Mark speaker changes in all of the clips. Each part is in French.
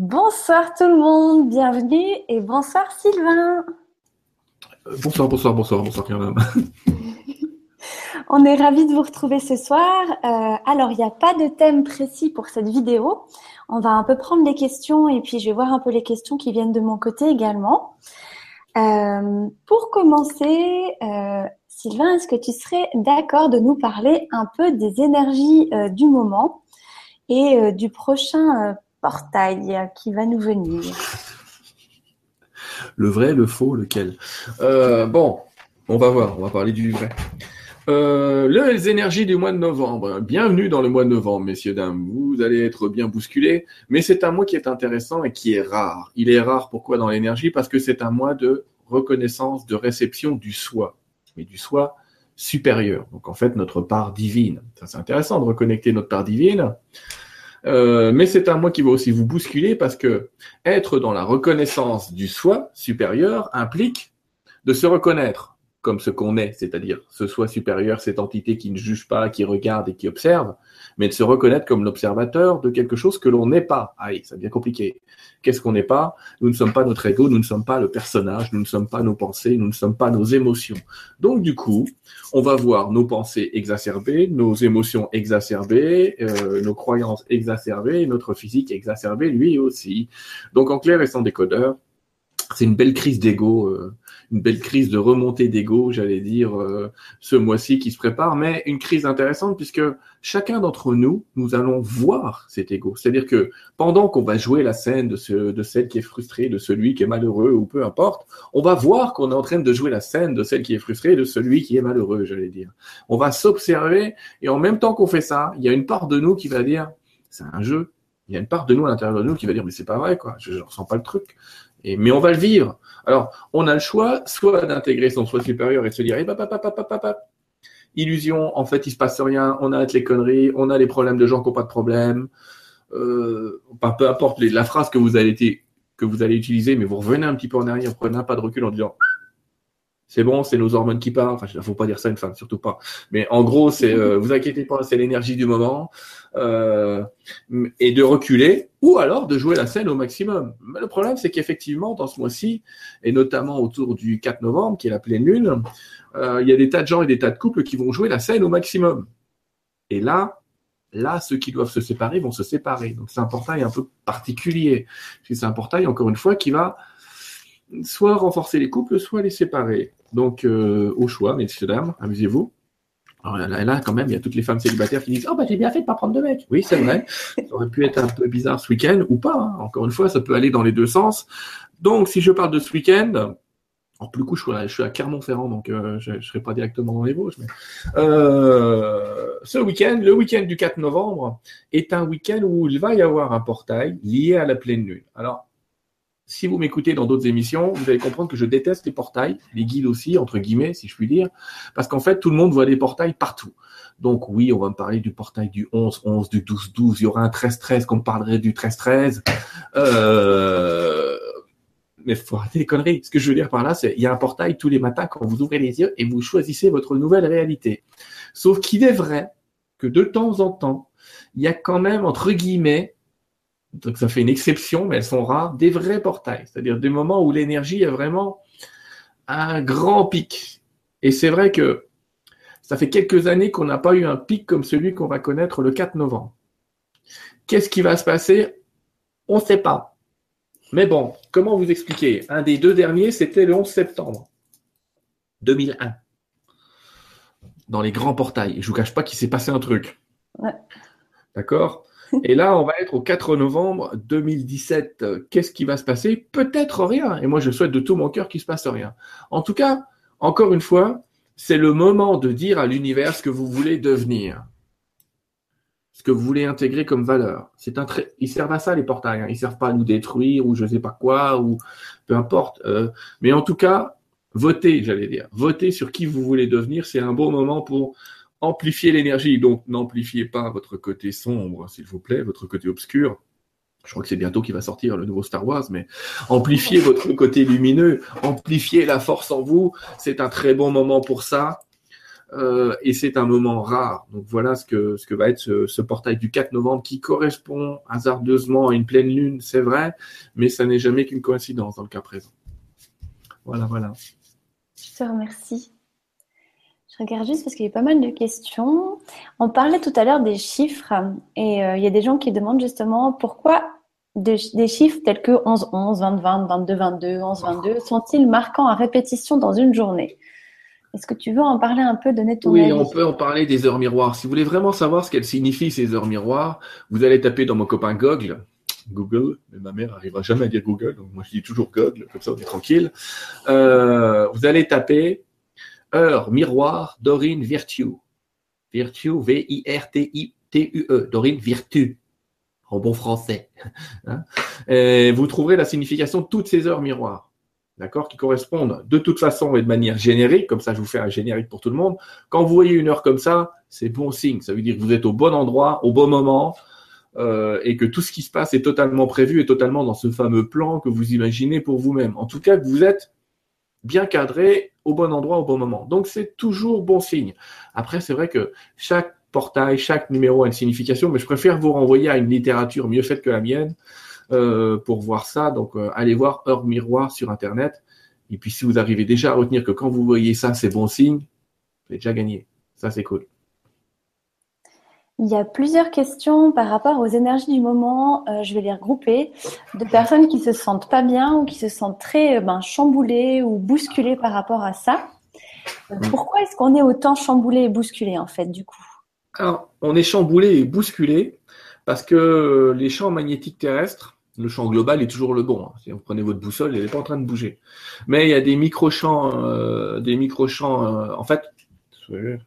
Speaker 1: Bonsoir tout le monde, bienvenue et bonsoir Sylvain.
Speaker 2: Euh, bonsoir, bonsoir, bonsoir, bonsoir
Speaker 1: On est ravis de vous retrouver ce soir. Euh, alors, il n'y a pas de thème précis pour cette vidéo. On va un peu prendre les questions et puis je vais voir un peu les questions qui viennent de mon côté également. Euh, pour commencer, Sylvain, est-ce que tu serais d'accord de nous parler un peu des énergies du moment et du prochain portail qui va nous venir
Speaker 2: Le vrai, le faux, lequel? Euh, Bon, on va voir, on va parler du vrai. Euh, les énergies du mois de novembre. Bienvenue dans le mois de novembre, messieurs, dames. Vous allez être bien bousculés, mais c'est un mois qui est intéressant et qui est rare. Il est rare pourquoi dans l'énergie? Parce que c'est un mois de reconnaissance, de réception du soi, mais du soi supérieur. Donc en fait, notre part divine. Ça, c'est intéressant de reconnecter notre part divine. Euh, mais c'est un mois qui va aussi vous bousculer parce que être dans la reconnaissance du soi supérieur implique de se reconnaître comme ce qu'on est, c'est-à-dire ce soi supérieur, cette entité qui ne juge pas, qui regarde et qui observe, mais de se reconnaître comme l'observateur de quelque chose que l'on n'est pas. Aïe, ça devient compliqué. Qu'est-ce qu'on n'est pas? Nous ne sommes pas notre ego, nous ne sommes pas le personnage, nous ne sommes pas nos pensées, nous ne sommes pas nos émotions. Donc du coup, on va voir nos pensées exacerbées, nos émotions exacerbées, euh, nos croyances exacerbées, notre physique exacerbé lui aussi. Donc en clair et sans décodeur, c'est une belle crise d'ego, euh, une belle crise de remontée d'ego, j'allais dire, euh, ce mois-ci qui se prépare, mais une crise intéressante puisque chacun d'entre nous, nous allons voir cet ego. C'est-à-dire que pendant qu'on va jouer la scène de, ce, de celle qui est frustrée, de celui qui est malheureux ou peu importe, on va voir qu'on est en train de jouer la scène de celle qui est frustrée, de celui qui est malheureux, j'allais dire. On va s'observer et en même temps qu'on fait ça, il y a une part de nous qui va dire, c'est un jeu. Il y a une part de nous à l'intérieur de nous qui va dire mais c'est pas vrai quoi, je, je ressens pas le truc mais on va le vivre. Alors, on a le choix, soit d'intégrer son soi supérieur et de se dire, eh, illusion, en fait, il se passe rien, on arrête les conneries, on a les problèmes de gens qui n'ont pas de problème. Euh, peu importe la phrase que vous allez que vous allez utiliser, mais vous revenez un petit peu en arrière, prenez un pas de recul en disant c'est bon, c'est nos hormones qui parlent. Enfin, il faut pas dire ça à une femme, surtout pas. Mais en gros, c'est euh, vous inquiétez pas, c'est l'énergie du moment euh, et de reculer ou alors de jouer la scène au maximum. Le problème, c'est qu'effectivement, dans ce mois-ci et notamment autour du 4 novembre, qui est la pleine lune, euh, il y a des tas de gens et des tas de couples qui vont jouer la scène au maximum. Et là, là, ceux qui doivent se séparer vont se séparer. Donc c'est un portail un peu particulier. C'est un portail, encore une fois, qui va soit renforcer les couples, soit les séparer. Donc, euh, au choix, messieurs, dames, amusez-vous. Alors là, quand même, il y a toutes les femmes célibataires qui disent Oh, bah, j'ai bien fait de pas prendre de mec. Oui, c'est vrai. ça aurait pu être un peu bizarre ce week-end ou pas. Hein. Encore une fois, ça peut aller dans les deux sens. Donc, si je parle de ce week-end, en plus, coup, je suis à, Clermont-Ferrand, donc euh, je ne serai pas directement dans les Vosges. Mais, euh, ce week-end, le week-end du 4 novembre, est un week-end où il va y avoir un portail lié à la pleine lune. Alors, si vous m'écoutez dans d'autres émissions, vous allez comprendre que je déteste les portails, les guides aussi, entre guillemets, si je puis dire, parce qu'en fait, tout le monde voit des portails partout. Donc oui, on va me parler du portail du 11-11, du 12-12, il y aura un 13-13 qu'on parlerait du 13-13. Euh... Mais faut arrêter les conneries. Ce que je veux dire par là, c'est il y a un portail tous les matins quand vous ouvrez les yeux et vous choisissez votre nouvelle réalité. Sauf qu'il est vrai que de temps en temps, il y a quand même, entre guillemets, donc ça fait une exception, mais elles sont rares, des vrais portails, c'est-à-dire des moments où l'énergie est vraiment un grand pic. Et c'est vrai que ça fait quelques années qu'on n'a pas eu un pic comme celui qu'on va connaître le 4 novembre. Qu'est-ce qui va se passer? On ne sait pas. Mais bon, comment vous expliquer? Un des deux derniers, c'était le 11 septembre 2001. Dans les grands portails. Et je vous cache pas qu'il s'est passé un truc. D'accord? Et là, on va être au 4 novembre 2017. Qu'est-ce qui va se passer? Peut-être rien. Et moi, je souhaite de tout mon cœur qu'il se passe rien. En tout cas, encore une fois, c'est le moment de dire à l'univers ce que vous voulez devenir, ce que vous voulez intégrer comme valeur. C'est un Ils servent à ça les portails. Hein. Ils servent pas à nous détruire ou je sais pas quoi ou peu importe. Euh, mais en tout cas, votez, j'allais dire. Votez sur qui vous voulez devenir. C'est un bon moment pour amplifier l'énergie. Donc, n'amplifiez pas votre côté sombre, s'il vous plaît, votre côté obscur. Je crois que c'est bientôt qu'il va sortir le nouveau Star Wars, mais amplifiez votre côté lumineux, amplifiez la force en vous. C'est un très bon moment pour ça. Euh, et c'est un moment rare. Donc voilà ce que, ce que va être ce, ce, portail du 4 novembre qui correspond hasardeusement à une pleine lune, c'est vrai, mais ça n'est jamais qu'une coïncidence dans le cas présent. Voilà, voilà.
Speaker 1: Je te remercie. Regarde juste parce qu'il y a pas mal de questions. On parlait tout à l'heure des chiffres et euh, il y a des gens qui demandent justement pourquoi des, chiffres tels que 11, 11, 20, 20, 22, 22, 11, 22 sont-ils marquants à répétition dans une journée? Est-ce que tu veux en parler un peu, donner ton
Speaker 2: oui,
Speaker 1: avis?
Speaker 2: Oui, on peut en parler des heures miroirs. Si vous voulez vraiment savoir ce qu'elles signifient, ces heures miroirs, vous allez taper dans mon copain Google. Google, mais ma mère n'arrivera jamais à dire Google, donc moi je dis toujours Google, comme ça on est tranquille. Euh, vous allez taper heure miroir Dorine Virtue. Virtue, V-I-R-T-I-T-U-E, Dorine Virtue en bon français. Hein. vous trouverez la signification de toutes ces heures miroirs, d'accord, qui correspondent de toute façon et de manière générique, comme ça je vous fais un générique pour tout le monde. Quand vous voyez une heure comme ça, c'est bon signe, ça veut dire que vous êtes au bon endroit, au bon moment, euh, et que tout ce qui se passe est totalement prévu et totalement dans ce fameux plan que vous imaginez pour vous-même. En tout cas, que vous êtes bien cadré au bon endroit au bon moment. Donc c'est toujours bon signe. Après, c'est vrai que chaque portail, chaque numéro a une signification, mais je préfère vous renvoyer à une littérature mieux faite que la mienne euh, pour voir ça. Donc, euh, allez voir Heure Miroir sur Internet. Et puis, si vous arrivez déjà à retenir que quand vous voyez ça, c'est bon signe, vous avez déjà gagné. Ça, c'est cool.
Speaker 1: Il y a plusieurs questions par rapport aux énergies du moment. Euh, je vais les regrouper de personnes qui se sentent pas bien ou qui se sentent très ben, chamboulées ou bousculées par rapport à ça. Mm. Pourquoi est-ce qu'on est autant chamboulé et bousculé en fait du coup?
Speaker 2: Alors, on est chamboulé et bousculé parce que les champs magnétiques terrestres, le champ global est toujours le bon. Hein. Si vous prenez votre boussole, elle n'est pas en train de bouger. Mais il y a des micro-champs, euh, des micro-champs. Euh, en fait, euh,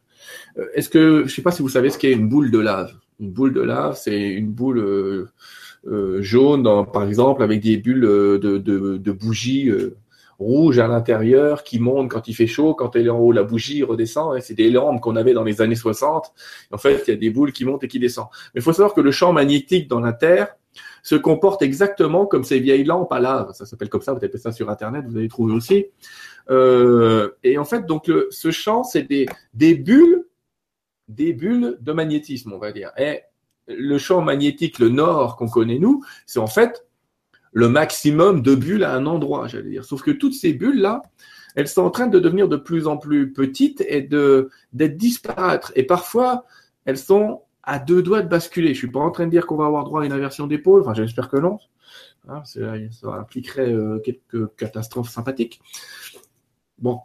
Speaker 2: est-ce que, je sais pas si vous savez ce qu'est une boule de lave. Une boule de lave, c'est une boule jaune, par exemple, avec des bulles de, de, de bougies rouge à l'intérieur qui monte quand il fait chaud, quand elle est en haut, la bougie redescend. C'est des lampes qu'on avait dans les années 60. En fait, il y a des boules qui montent et qui descendent. Mais il faut savoir que le champ magnétique dans la Terre se comporte exactement comme ces vieilles lampes à lave. Ça s'appelle comme ça, vous tapez ça sur Internet, vous allez trouver aussi. Euh, et en fait, donc le, ce champ, c'est des, des bulles, des bulles de magnétisme, on va dire. Et le champ magnétique, le nord qu'on connaît nous, c'est en fait le maximum de bulles à un endroit, j'allais dire. Sauf que toutes ces bulles-là, elles sont en train de devenir de plus en plus petites et d'être disparaître. Et parfois, elles sont à deux doigts de basculer. Je suis pas en train de dire qu'on va avoir droit à une inversion d'épaule. Enfin, j'espère que non. Hein, ça impliquerait euh, quelques catastrophes sympathiques. Bon,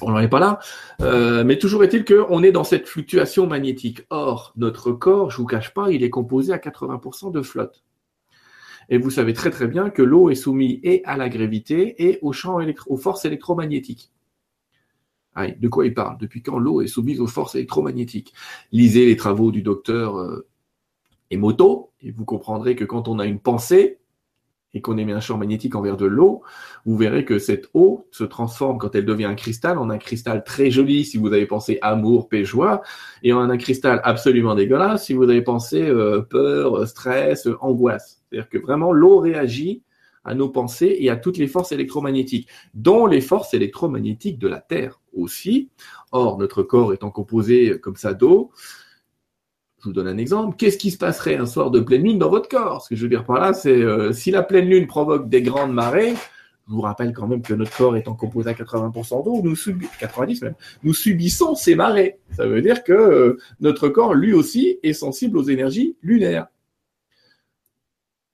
Speaker 2: on n'en est pas là. Euh, mais toujours est-il qu'on est dans cette fluctuation magnétique. Or, notre corps, je vous cache pas, il est composé à 80% de flotte. Et vous savez très très bien que l'eau est soumise et à la gravité et aux, champs aux forces électromagnétiques. de quoi il parle? Depuis quand l'eau est soumise aux forces électromagnétiques? Lisez les travaux du docteur euh, Emoto et vous comprendrez que quand on a une pensée, et qu'on émet un champ magnétique envers de l'eau, vous verrez que cette eau se transforme quand elle devient un cristal en un cristal très joli si vous avez pensé amour, paix, joie, et en un cristal absolument dégueulasse si vous avez pensé euh, peur, stress, angoisse. C'est-à-dire que vraiment l'eau réagit à nos pensées et à toutes les forces électromagnétiques, dont les forces électromagnétiques de la Terre aussi. Or, notre corps étant composé comme ça d'eau, je vous donne un exemple. Qu'est-ce qui se passerait un soir de pleine lune dans votre corps? Ce que je veux dire par là, c'est euh, si la pleine lune provoque des grandes marées, je vous rappelle quand même que notre corps étant composé à 80% d'eau, nous 90 même, nous subissons ces marées. Ça veut dire que euh, notre corps, lui aussi, est sensible aux énergies lunaires.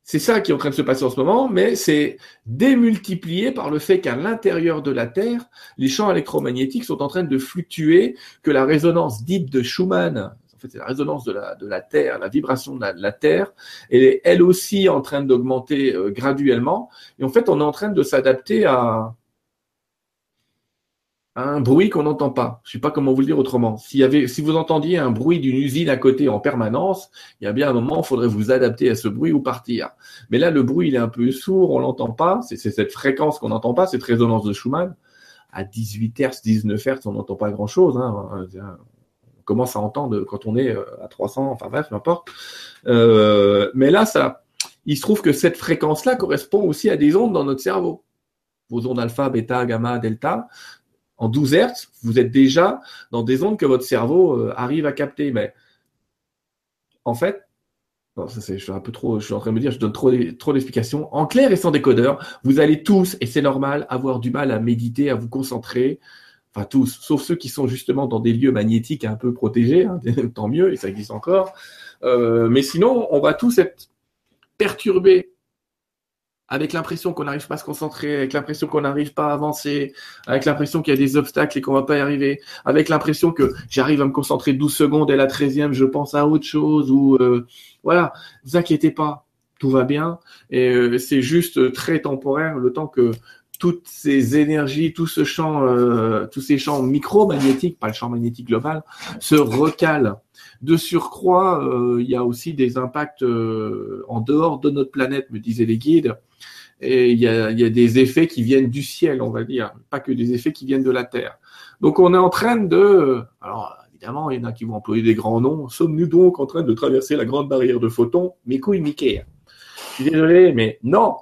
Speaker 2: C'est ça qui est en train de se passer en ce moment, mais c'est démultiplié par le fait qu'à l'intérieur de la Terre, les champs électromagnétiques sont en train de fluctuer, que la résonance dite de Schumann, c'est la résonance de la, de la Terre, la vibration de la, Terre, elle est elle aussi en train d'augmenter euh, graduellement. Et en fait, on est en train de s'adapter à, un bruit qu'on n'entend pas. Je sais pas comment vous le dire autrement. Si vous entendiez un bruit d'une usine à côté en permanence, il y a bien un moment, il faudrait vous adapter à ce bruit ou partir. Mais là, le bruit, il est un peu sourd, on l'entend pas. C'est cette fréquence qu'on n'entend pas, cette résonance de Schumann. À 18 Hz, 19 Hz, on n'entend pas grand chose. Hein commence à entendre quand on est euh, à 300, enfin bref, n'importe. Euh, mais là, ça, il se trouve que cette fréquence-là correspond aussi à des ondes dans notre cerveau. Vos ondes alpha, bêta, gamma, delta. en 12 Hertz, vous êtes déjà dans des ondes que votre cerveau euh, arrive à capter. Mais en fait, ça c'est, je suis un peu trop, je suis en train de me dire, je donne trop d'explications. En clair et sans décodeur, vous allez tous, et c'est normal, avoir du mal à méditer, à vous concentrer. Enfin tous, sauf ceux qui sont justement dans des lieux magnétiques un peu protégés, hein, tant mieux, et ça existe encore. Euh, mais sinon, on va tous être perturbés avec l'impression qu'on n'arrive pas à se concentrer, avec l'impression qu'on n'arrive pas à avancer, avec l'impression qu'il y a des obstacles et qu'on va pas y arriver, avec l'impression que j'arrive à me concentrer 12 secondes et la 13e, je pense à autre chose, ou euh, voilà, vous inquiétez pas, tout va bien, et euh, c'est juste très temporaire, le temps que toutes ces énergies, tout ce champ, euh, tous ces champs micro-magnétiques, pas le champ magnétique global, se recalent. De surcroît, il y a aussi des impacts en dehors de notre planète, me disaient les guides, et il y a, des effets qui viennent du ciel, on va dire, pas que des effets qui viennent de la Terre. Donc on est en train de, alors évidemment, il y en a qui vont employer des grands noms. Sommes-nous donc en train de traverser la grande barrière de photons Mes couilles Mickey? Je suis désolé, mais non,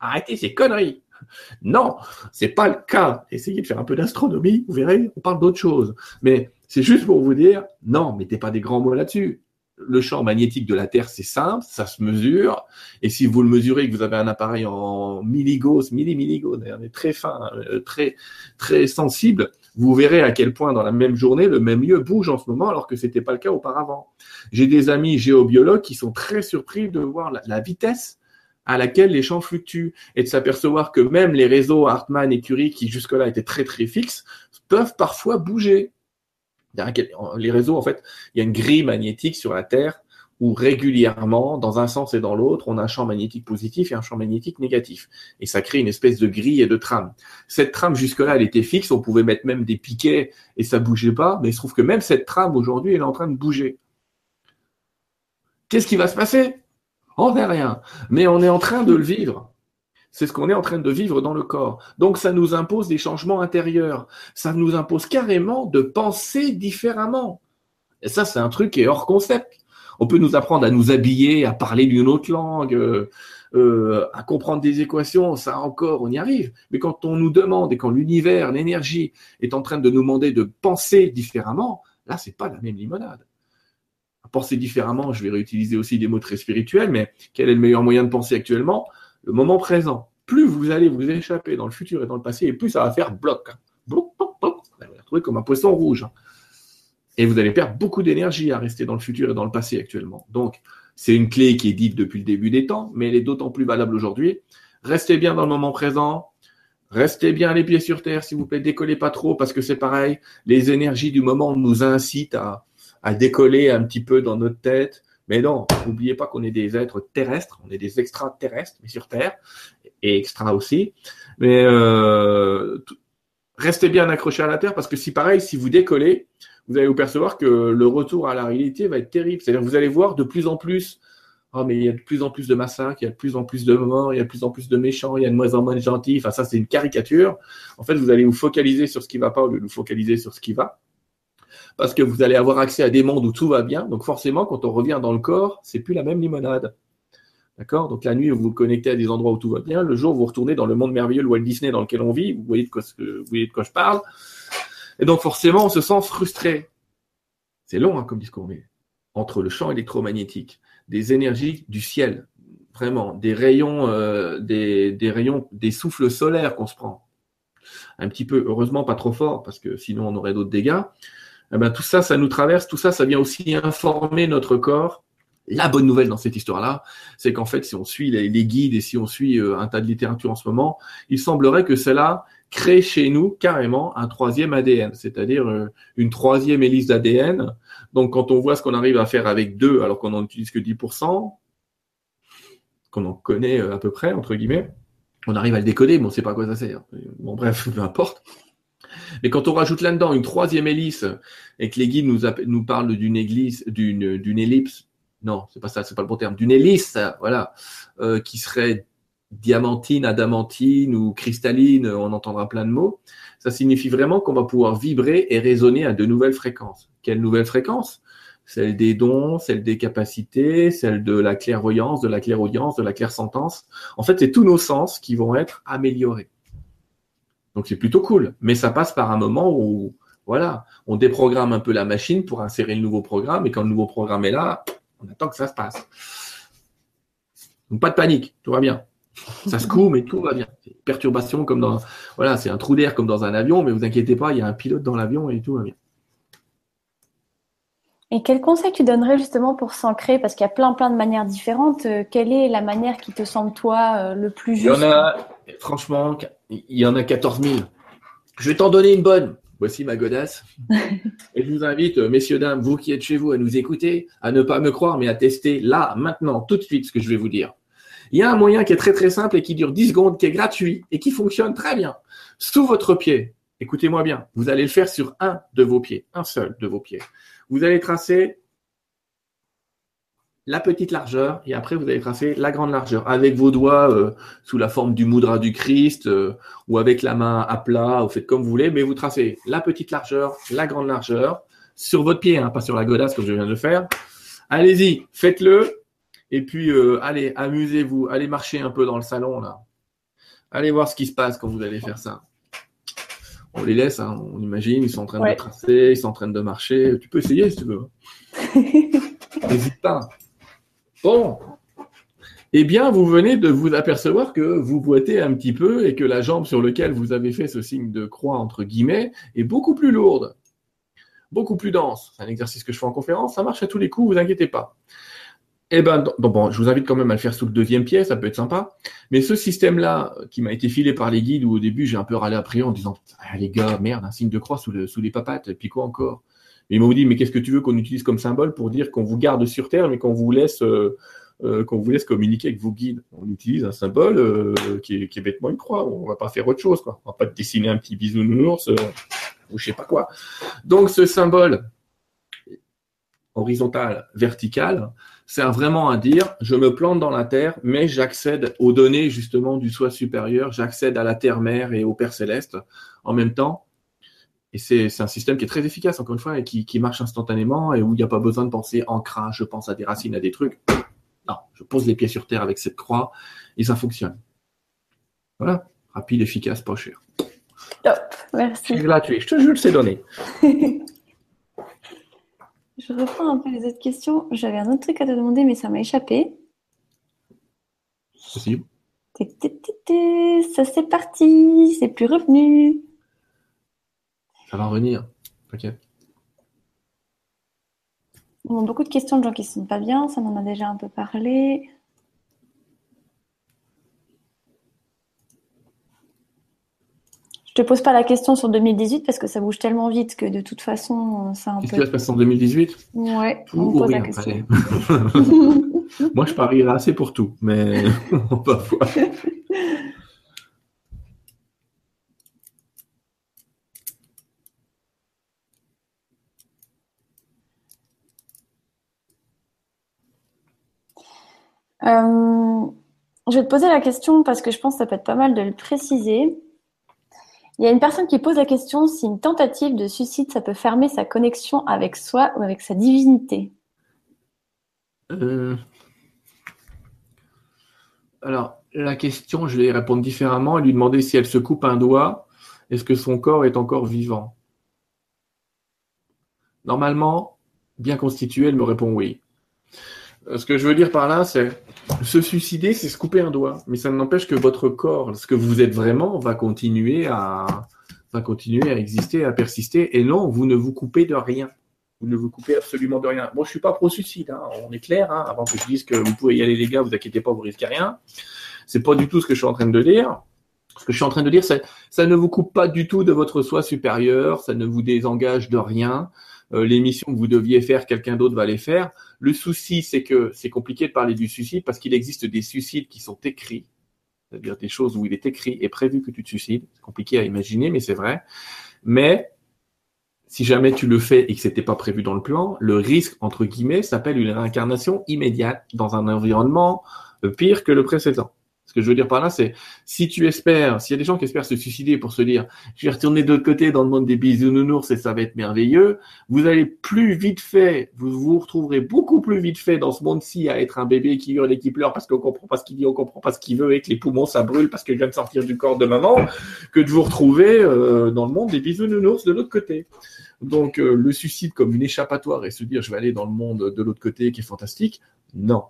Speaker 2: arrêtez ces conneries. Non, c'est pas le cas. Essayez de faire un peu d'astronomie, vous verrez, on parle d'autre chose. Mais c'est juste pour vous dire, non, mettez pas des grands mots là-dessus le champ magnétique de la Terre, c'est simple, ça se mesure. Et si vous le mesurez, que vous avez un appareil en milligauss, milli-milligauss, très fin, euh, très, très sensible, vous verrez à quel point dans la même journée, le même lieu bouge en ce moment, alors que c'était pas le cas auparavant. J'ai des amis géobiologues qui sont très surpris de voir la, vitesse à laquelle les champs fluctuent et de s'apercevoir que même les réseaux Hartmann et Curie, qui jusque-là étaient très très fixes, peuvent parfois bouger les réseaux, en fait, il y a une grille magnétique sur la Terre où régulièrement, dans un sens et dans l'autre, on a un champ magnétique positif et un champ magnétique négatif. Et ça crée une espèce de grille et de trame. Cette trame, jusque-là, elle était fixe, on pouvait mettre même des piquets et ça bougeait pas, mais il se trouve que même cette trame, aujourd'hui, elle est en train de bouger. Qu'est-ce qui va se passer? On n'est rien. Mais on est en train de le vivre. C'est ce qu'on est en train de vivre dans le corps. Donc ça nous impose des changements intérieurs. Ça nous impose carrément de penser différemment. Et ça, c'est un truc qui est hors concept. On peut nous apprendre à nous habiller, à parler d'une autre langue, euh, euh, à comprendre des équations, ça encore, on y arrive. Mais quand on nous demande et quand l'univers, l'énergie est en train de nous demander de penser différemment, là, c'est pas la même limonade. Penser différemment, je vais réutiliser aussi des mots très spirituels, mais quel est le meilleur moyen de penser actuellement? Le moment présent. Plus vous allez vous échapper dans le futur et dans le passé, et plus ça va faire bloc. Bloc, bloc, bloc. Vous allez vous retrouver comme un poisson rouge. Et vous allez perdre beaucoup d'énergie à rester dans le futur et dans le passé actuellement. Donc, c'est une clé qui est dite depuis le début des temps, mais elle est d'autant plus valable aujourd'hui. Restez bien dans le moment présent. Restez bien les pieds sur terre, s'il vous plaît. Décollez pas trop parce que c'est pareil. Les énergies du moment nous incitent à, à décoller un petit peu dans notre tête. Mais non, n'oubliez pas qu'on est des êtres terrestres, on est des extraterrestres, mais sur Terre, et extra aussi. Mais euh, restez bien accrochés à la Terre, parce que si pareil, si vous décollez, vous allez vous percevoir que le retour à la réalité va être terrible. C'est-à-dire que vous allez voir de plus en plus, oh mais il y a de plus en plus de massacres, il y a de plus en plus de morts, il y a de plus en plus de méchants, il y a de moins en moins de gentils. Enfin ça, c'est une caricature. En fait, vous allez vous focaliser sur ce qui va pas au lieu de vous focaliser sur ce qui va parce que vous allez avoir accès à des mondes où tout va bien. Donc forcément, quand on revient dans le corps, c'est plus la même limonade. D'accord? Donc la nuit, vous vous connectez à des endroits où tout va bien. Le jour, vous retournez dans le monde merveilleux, le Walt Disney dans lequel on vit. Vous voyez de quoi, vous voyez de quoi je parle. Et donc forcément, on se sent frustré. C'est long hein, comme discours, mais entre le champ électromagnétique, des énergies du ciel, vraiment, des rayons, euh, des, des rayons, des souffles solaires qu'on se prend. Un petit peu, heureusement pas trop fort, parce que sinon on aurait d'autres dégâts. Eh ben, tout ça, ça nous traverse, tout ça, ça vient aussi informer notre corps. La bonne nouvelle dans cette histoire-là, c'est qu'en fait, si on suit les, guides et si on suit euh, un tas de littérature en ce moment, il semblerait que cela crée chez nous carrément un troisième ADN, c'est-à-dire euh, une troisième hélice d'ADN. Donc, quand on voit ce qu'on arrive à faire avec deux, alors qu'on n'en utilise que 10%, qu'on en connaît euh, à peu près, entre guillemets, on arrive à le décoder, mais on ne sait pas quoi ça sert. Bon, bref, peu importe. Mais quand on rajoute là-dedans une troisième hélice et que les guides nous, nous parlent d'une église, d'une, d'une ellipse, non, c'est pas ça, c'est pas le bon terme, d'une hélice, voilà, euh, qui serait diamantine, adamantine ou cristalline, on entendra plein de mots. Ça signifie vraiment qu'on va pouvoir vibrer et résonner à de nouvelles fréquences. Quelles nouvelles fréquences? Celle des dons, celle des capacités, celle de la clairvoyance, de la clairaudience, de la clairsentence. En fait, c'est tous nos sens qui vont être améliorés. Donc c'est plutôt cool. Mais ça passe par un moment où, voilà, on déprogramme un peu la machine pour insérer le nouveau programme. Et quand le nouveau programme est là, on attend que ça se passe. Donc pas de panique, tout va bien. Ça se coud, mais tout va bien. Perturbation comme dans, voilà, c'est un trou d'air comme dans un avion, mais vous inquiétez pas, il y a un pilote dans l'avion et tout va bien.
Speaker 1: Et quel conseil tu donnerais justement pour s'ancrer? Parce qu'il y a plein plein de manières différentes. Euh, quelle est la manière qui te semble toi euh, le plus juste
Speaker 2: Il y en a, franchement, il y en a 14 000. Je vais t'en donner une bonne. Voici ma godasse. Et je vous invite, messieurs, dames, vous qui êtes chez vous, à nous écouter, à ne pas me croire, mais à tester là, maintenant, tout de suite, ce que je vais vous dire. Il y a un moyen qui est très très simple et qui dure 10 secondes, qui est gratuit et qui fonctionne très bien. Sous votre pied, écoutez-moi bien, vous allez le faire sur un de vos pieds, un seul de vos pieds. Vous allez tracer la petite largeur et après vous allez tracer la grande largeur avec vos doigts euh, sous la forme du moudra du Christ euh, ou avec la main à plat, vous faites comme vous voulez, mais vous tracez la petite largeur, la grande largeur sur votre pied, hein, pas sur la godasse comme je viens de le faire. Allez-y, faites-le et puis euh, allez, amusez-vous, allez marcher un peu dans le salon là. Allez voir ce qui se passe quand vous allez faire ça. On les laisse, hein, on imagine, ils sont en train de tracer, ils sont en train de marcher. Tu peux essayer si tu veux. N'hésite pas. Bon. Eh bien, vous venez de vous apercevoir que vous boitez un petit peu et que la jambe sur laquelle vous avez fait ce signe de croix, entre guillemets, est beaucoup plus lourde, beaucoup plus dense. C'est un exercice que je fais en conférence, ça marche à tous les coups, vous inquiétez pas. Eh ben, bon, je vous invite quand même à le faire sous le deuxième pied, ça peut être sympa. Mais ce système-là, qui m'a été filé par les guides, où au début j'ai un peu râlé après en disant, ah, les gars, merde, un signe de croix sous, sous les papates, et puis quoi encore? Ils m'ont dit, mais qu'est-ce que tu veux qu'on utilise comme symbole pour dire qu'on vous garde sur Terre, mais qu'on vous laisse, euh, euh, qu'on vous laisse communiquer avec vos guides? On utilise un symbole euh, qui, est, qui, est, bêtement une croix. On va pas faire autre chose, quoi. On va pas dessiner un petit bisounours ou je sais pas quoi. Donc ce symbole horizontal, vertical, c'est vraiment à dire, je me plante dans la terre, mais j'accède aux données justement du soi supérieur, j'accède à la terre-mère et au Père céleste en même temps. Et c'est un système qui est très efficace, encore une fois, et qui, marche instantanément, et où il n'y a pas besoin de penser ancrage, je pense à des racines, à des trucs. Non, je pose les pieds sur terre avec cette croix, et ça fonctionne. Voilà, rapide, efficace, pas cher.
Speaker 1: Top, merci.
Speaker 2: C'est gratuit, je te jure, c'est donné.
Speaker 1: je reprends un peu les autres questions. J'avais un autre truc à te demander, mais ça m'a échappé.
Speaker 2: Possible.
Speaker 1: Ça c'est parti, c'est plus revenu.
Speaker 2: Ça va revenir, t'inquiète.
Speaker 1: On a beaucoup de questions de gens qui ne sont pas bien, ça m'en a déjà un peu parlé. Je te pose pas la question sur 2018 parce que ça bouge tellement vite que de toute façon,
Speaker 2: ça un Qu'est-ce qui va se passer en 2018
Speaker 1: Ouais, on me pose la question.
Speaker 2: Moi, je parierais assez pour tout, mais on va voir.
Speaker 1: Je vais te poser la question parce que je pense que ça peut être pas mal de le préciser. Il y a une personne qui pose la question si une tentative de suicide, ça peut fermer sa connexion avec soi ou avec sa divinité.
Speaker 2: Euh, alors, la question, je vais répondre différemment et lui demander si elle se coupe un doigt, est-ce que son corps est encore vivant? Normalement, bien constitué, elle me répond oui. Euh, ce que je veux dire par là, c'est se suicider, c'est se couper un doigt. Mais ça n'empêche que votre corps, ce que vous êtes vraiment, va continuer à, va continuer à exister, à persister. Et non, vous ne vous coupez de rien. Vous ne vous coupez absolument de rien. Moi, je suis pas pro-suicide. Hein. On est clair. Hein, avant que je dise que vous pouvez y aller, les gars, vous inquiétez pas, vous risquez rien. C'est pas du tout ce que je suis en train de dire. Ce que je suis en train de dire, c'est ça ne vous coupe pas du tout de votre soi supérieur. Ça ne vous désengage de rien. Euh, les missions que vous deviez faire, quelqu'un d'autre va les faire. Le souci, c'est que c'est compliqué de parler du suicide parce qu'il existe des suicides qui sont écrits, c'est-à-dire des choses où il est écrit et prévu que tu te suicides. C'est compliqué à imaginer, mais c'est vrai. Mais si jamais tu le fais et que c'était pas prévu dans le plan, le risque entre guillemets s'appelle une réincarnation immédiate dans un environnement euh, pire que le précédent. Que je veux dire par là, c'est si tu espères, s'il y a des gens qui espèrent se suicider pour se dire, je vais retourner de l'autre côté dans le monde des bisounours et ça va être merveilleux, vous allez plus vite fait, vous vous retrouverez beaucoup plus vite fait dans ce monde-ci à être un bébé qui hurle et qui pleure parce qu'on comprend pas ce qu'il dit, on comprend pas ce qu'il veut et que les poumons ça brûle parce qu'il vient de sortir du corps de maman, que de vous retrouver euh, dans le monde des bisounours de l'autre côté. Donc euh, le suicide comme une échappatoire et se dire je vais aller dans le monde de l'autre côté qui est fantastique, non.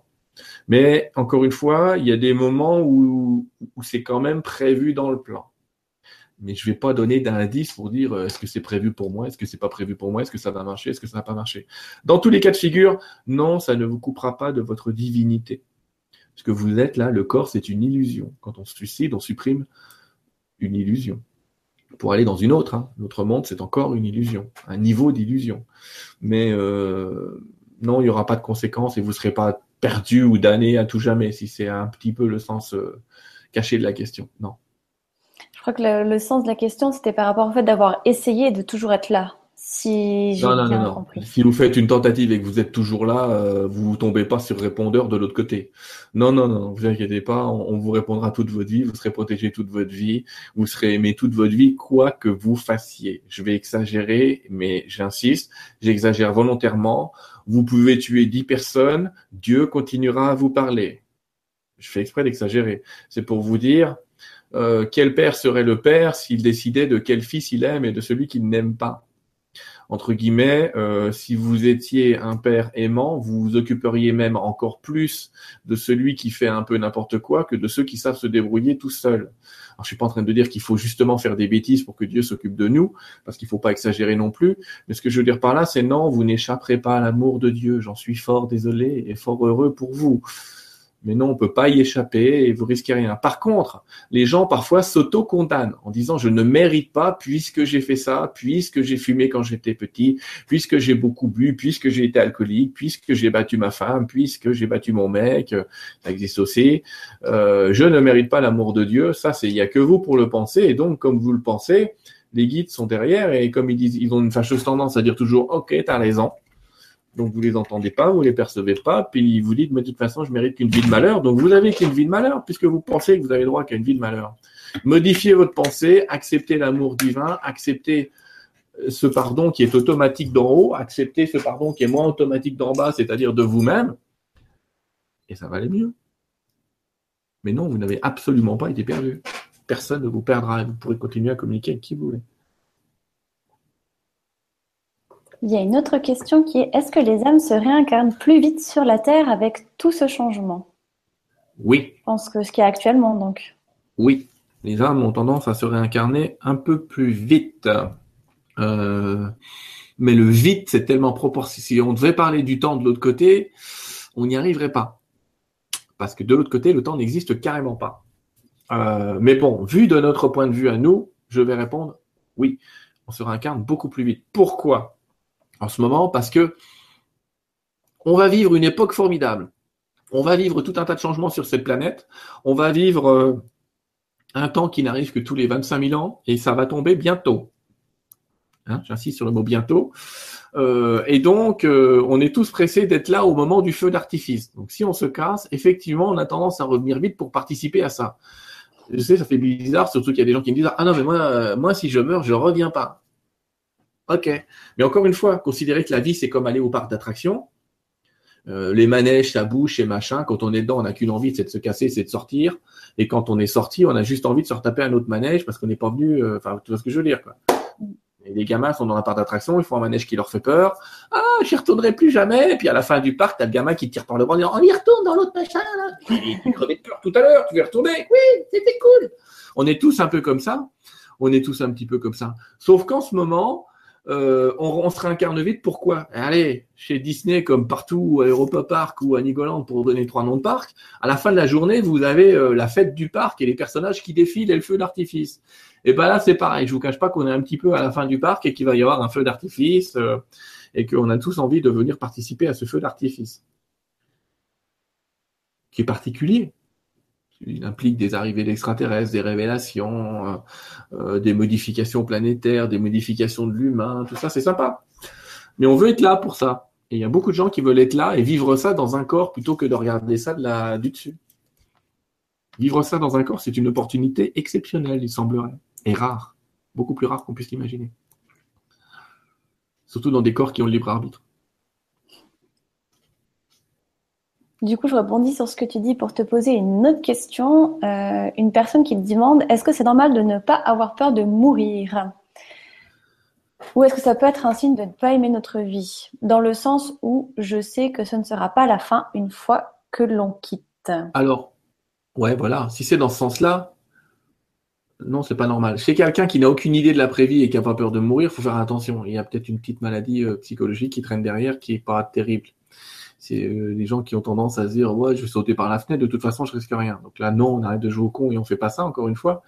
Speaker 2: Mais encore une fois, il y a des moments où, c'est quand même prévu dans le plan. Mais je ne vais pas donner d'indice pour dire euh, est-ce que c'est prévu pour moi, est-ce que c'est pas prévu pour moi, est-ce que ça va marcher, est-ce que ça va pas marcher. Dans tous les cas de figure, non, ça ne vous coupera pas de votre divinité. Ce que vous êtes là, le corps, c'est une illusion. Quand on se suicide, on supprime une illusion. Pour aller dans une autre, hein. l'autre monde, c'est encore une illusion, un niveau d'illusion. Mais euh, non, il n'y aura pas de conséquences et vous ne serez pas perdu ou damné à tout jamais, si c'est un petit peu le sens euh, caché de la question. Non.
Speaker 1: Je crois que le, sens de la question, c'était par rapport au fait d'avoir essayé de toujours être là. Si
Speaker 2: non, non, non, compris. Si vous faites une tentative et que vous êtes toujours là, euh, vous ne tombez pas sur répondeur de l'autre côté. Non, non, non, vous inquiétez pas, on, vous répondra toute votre vie, vous serez protégé toute votre vie, vous serez aimé toute votre vie, quoi que vous fassiez. Je vais exagérer, mais j'insiste, j'exagère volontairement. Vous pouvez tuer dix personnes, Dieu continuera à vous parler. Je fais exprès d'exagérer. C'est pour vous dire euh, quel père serait le père s'il décidait de quel fils il aime et de celui qu'il n'aime pas entre guillemets, euh, si vous étiez un père aimant, vous vous occuperiez même encore plus de celui qui fait un peu n'importe quoi que de ceux qui savent se débrouiller tout seuls. Alors, je suis pas en train de dire qu'il faut justement faire des bêtises pour que Dieu s'occupe de nous, parce qu'il faut pas exagérer non plus. Mais ce que je veux dire par là, c'est non, vous n'échapperez pas à l'amour de Dieu. J'en suis fort désolé et fort heureux pour vous. Mais non, on peut pas y échapper et vous risquez rien. Par contre, les gens parfois s'auto-condamnent en disant je ne mérite pas puisque j'ai fait ça, puisque j'ai fumé quand j'étais petit, puisque j'ai beaucoup bu, puisque j'ai été alcoolique, puisque j'ai battu ma femme, puisque j'ai battu mon mec, ça existe aussi. Euh, je ne mérite pas l'amour de Dieu. Ça, c'est il y a que vous pour le penser. Et donc, comme vous le pensez, les guides sont derrière et comme ils disent, ils ont une fâcheuse tendance à dire toujours ok, t'as raison. Donc vous les entendez pas, vous les percevez pas, puis vous dites mais de toute façon je mérite qu'une vie de malheur. Donc vous avez qu'une vie de malheur puisque vous pensez que vous avez droit qu'à une vie de malheur. Modifiez votre pensée, acceptez l'amour divin, acceptez euh, ce pardon qui est automatique d'en haut, acceptez ce pardon qui est moins automatique d'en bas, c'est-à-dire de vous-même, et ça va aller mieux. Mais non, vous n'avez absolument pas été perdu. Personne ne vous perdra vous pourrez continuer à communiquer avec qui vous voulez.
Speaker 1: Il y a une autre question qui est est-ce que les âmes se réincarnent plus vite sur la Terre avec tout ce changement?
Speaker 2: Oui.
Speaker 1: Je pense que ce qu'il y a actuellement, donc.
Speaker 2: Oui. Les âmes ont tendance à se réincarner un peu plus vite. Euh, mais le vite, c'est tellement proportionnel. Si on devait parler du temps de l'autre côté, on n'y arriverait pas. Parce que de l'autre côté, le temps n'existe carrément pas. Euh, mais bon, vu de notre point de vue à nous, je vais répondre oui, on se réincarne beaucoup plus vite. Pourquoi? En ce moment parce que on va vivre une époque formidable. On va vivre tout un tas de changements sur cette planète. On va vivre euh, un temps qui n'arrive que tous les 25 000 ans et ça va tomber bientôt. Hein, j'insiste sur le mot bientôt. Euh, et donc, euh, on est tous pressés d'être là au moment du feu d'artifice. Donc, si on se casse, effectivement, on a tendance à revenir vite pour participer à ça. Je sais, ça fait bizarre, surtout qu'il y a des gens qui me disent Ah non, mais moi, moi, si je meurs, je reviens pas. Ok. Mais encore une fois, considérez que la vie, c'est comme aller au parc d'attractions. Euh, les manèges, ça bouche et machin. Quand on est dedans, on n'a qu'une envie, c'est de se casser, c'est de sortir. Et quand on est sorti, on a juste envie de se retaper un autre manège parce qu'on n'est pas venu. Euh, enfin, tu vois ce que je veux dire, quoi. Les gamins sont dans un parc d'attractions, ils font un manège qui leur fait peur. Ah, j'y retournerai plus jamais. Et puis à la fin du parc, t'as le gamin qui tire par le bras en disant On y retourne dans l'autre machin, là. Tu crevais de peur tout à l'heure, tu veux retourner? Oui, c'était cool. On est tous un peu comme ça. On est tous un petit peu comme ça. Sauf qu'en ce moment, euh, on, se réincarne vite. Pourquoi? Allez, chez Disney, comme partout, à Europa Park ou à Nigoland, pour donner trois noms de parcs, à la fin de la journée, vous avez euh, la fête du parc et les personnages qui défilent et le feu d'artifice. Et ben là, c'est pareil. Je vous cache pas qu'on est un petit peu à la fin du parc et qu'il va y avoir un feu d'artifice euh, et qu'on a tous envie de venir participer à ce feu d'artifice, qui est particulier. Il implique des arrivées d'extraterrestres, des révélations, euh, euh, des modifications planétaires, des modifications de l'humain, tout ça, c'est sympa. Mais on veut être là pour ça. Et il y a beaucoup de gens qui veulent être là et vivre ça dans un corps plutôt que de regarder ça de la, du dessus. Vivre ça dans un corps, c'est une opportunité exceptionnelle, il semblerait, et rare, beaucoup plus rare qu'on puisse l'imaginer. Surtout dans des corps qui ont le libre arbitre.
Speaker 1: Du coup, je rebondis sur ce que tu dis pour te poser une autre question. Euh, une personne qui te demande est-ce que c'est normal de ne pas avoir peur de mourir? Ou est-ce que ça peut être un signe de ne pas aimer notre vie? Dans le sens où je sais que ce ne sera pas la fin une fois que l'on quitte.
Speaker 2: Alors, ouais, voilà. Si c'est dans ce sens-là, non, c'est pas normal. Chez quelqu'un qui n'a aucune idée de l'après-vie et qui n'a pas peur de mourir, faut faire attention. Il y a peut-être une petite maladie euh, psychologique qui traîne derrière qui est pas terrible. C'est euh, des gens qui ont tendance à se dire ouais je vais sauter par la fenêtre de toute façon je risque rien. Donc là non on arrête de jouer au con et on fait pas ça encore une fois.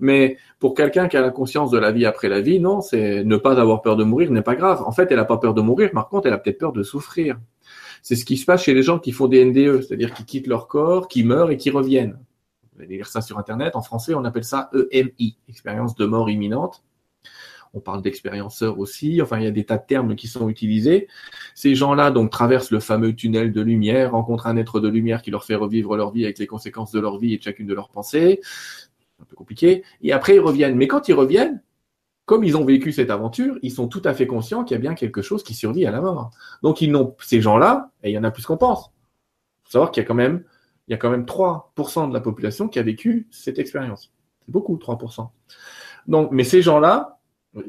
Speaker 2: Mais pour quelqu'un qui a la conscience de la vie après la vie, non, c'est ne pas avoir peur de mourir n'est pas grave. En fait, elle a pas peur de mourir, par contre, elle a peut-être peur de souffrir. C'est ce qui se passe chez les gens qui font des NDE, c'est-à-dire qui quittent leur corps, qui meurent et qui reviennent. Vous allez lire ça sur Internet. En français, on appelle ça EMI, expérience de mort imminente. On parle d'expérienceurs aussi. Enfin, il y a des tas de termes qui sont utilisés. Ces gens-là, donc, traversent le fameux tunnel de lumière, rencontrent un être de lumière qui leur fait revivre leur vie avec les conséquences de leur vie et de chacune de leurs pensées. Un peu compliqué. Et après, ils reviennent. Mais quand ils reviennent, comme ils ont vécu cette aventure, ils sont tout à fait conscients qu'il y a bien quelque chose qui survit à la mort. Donc, ils n'ont, ces gens-là, et il y en a plus qu'on pense. Il faut savoir qu'il y a quand même, il y a quand même 3% de la population qui a vécu cette expérience. C'est beaucoup, 3%. Donc, mais ces gens-là,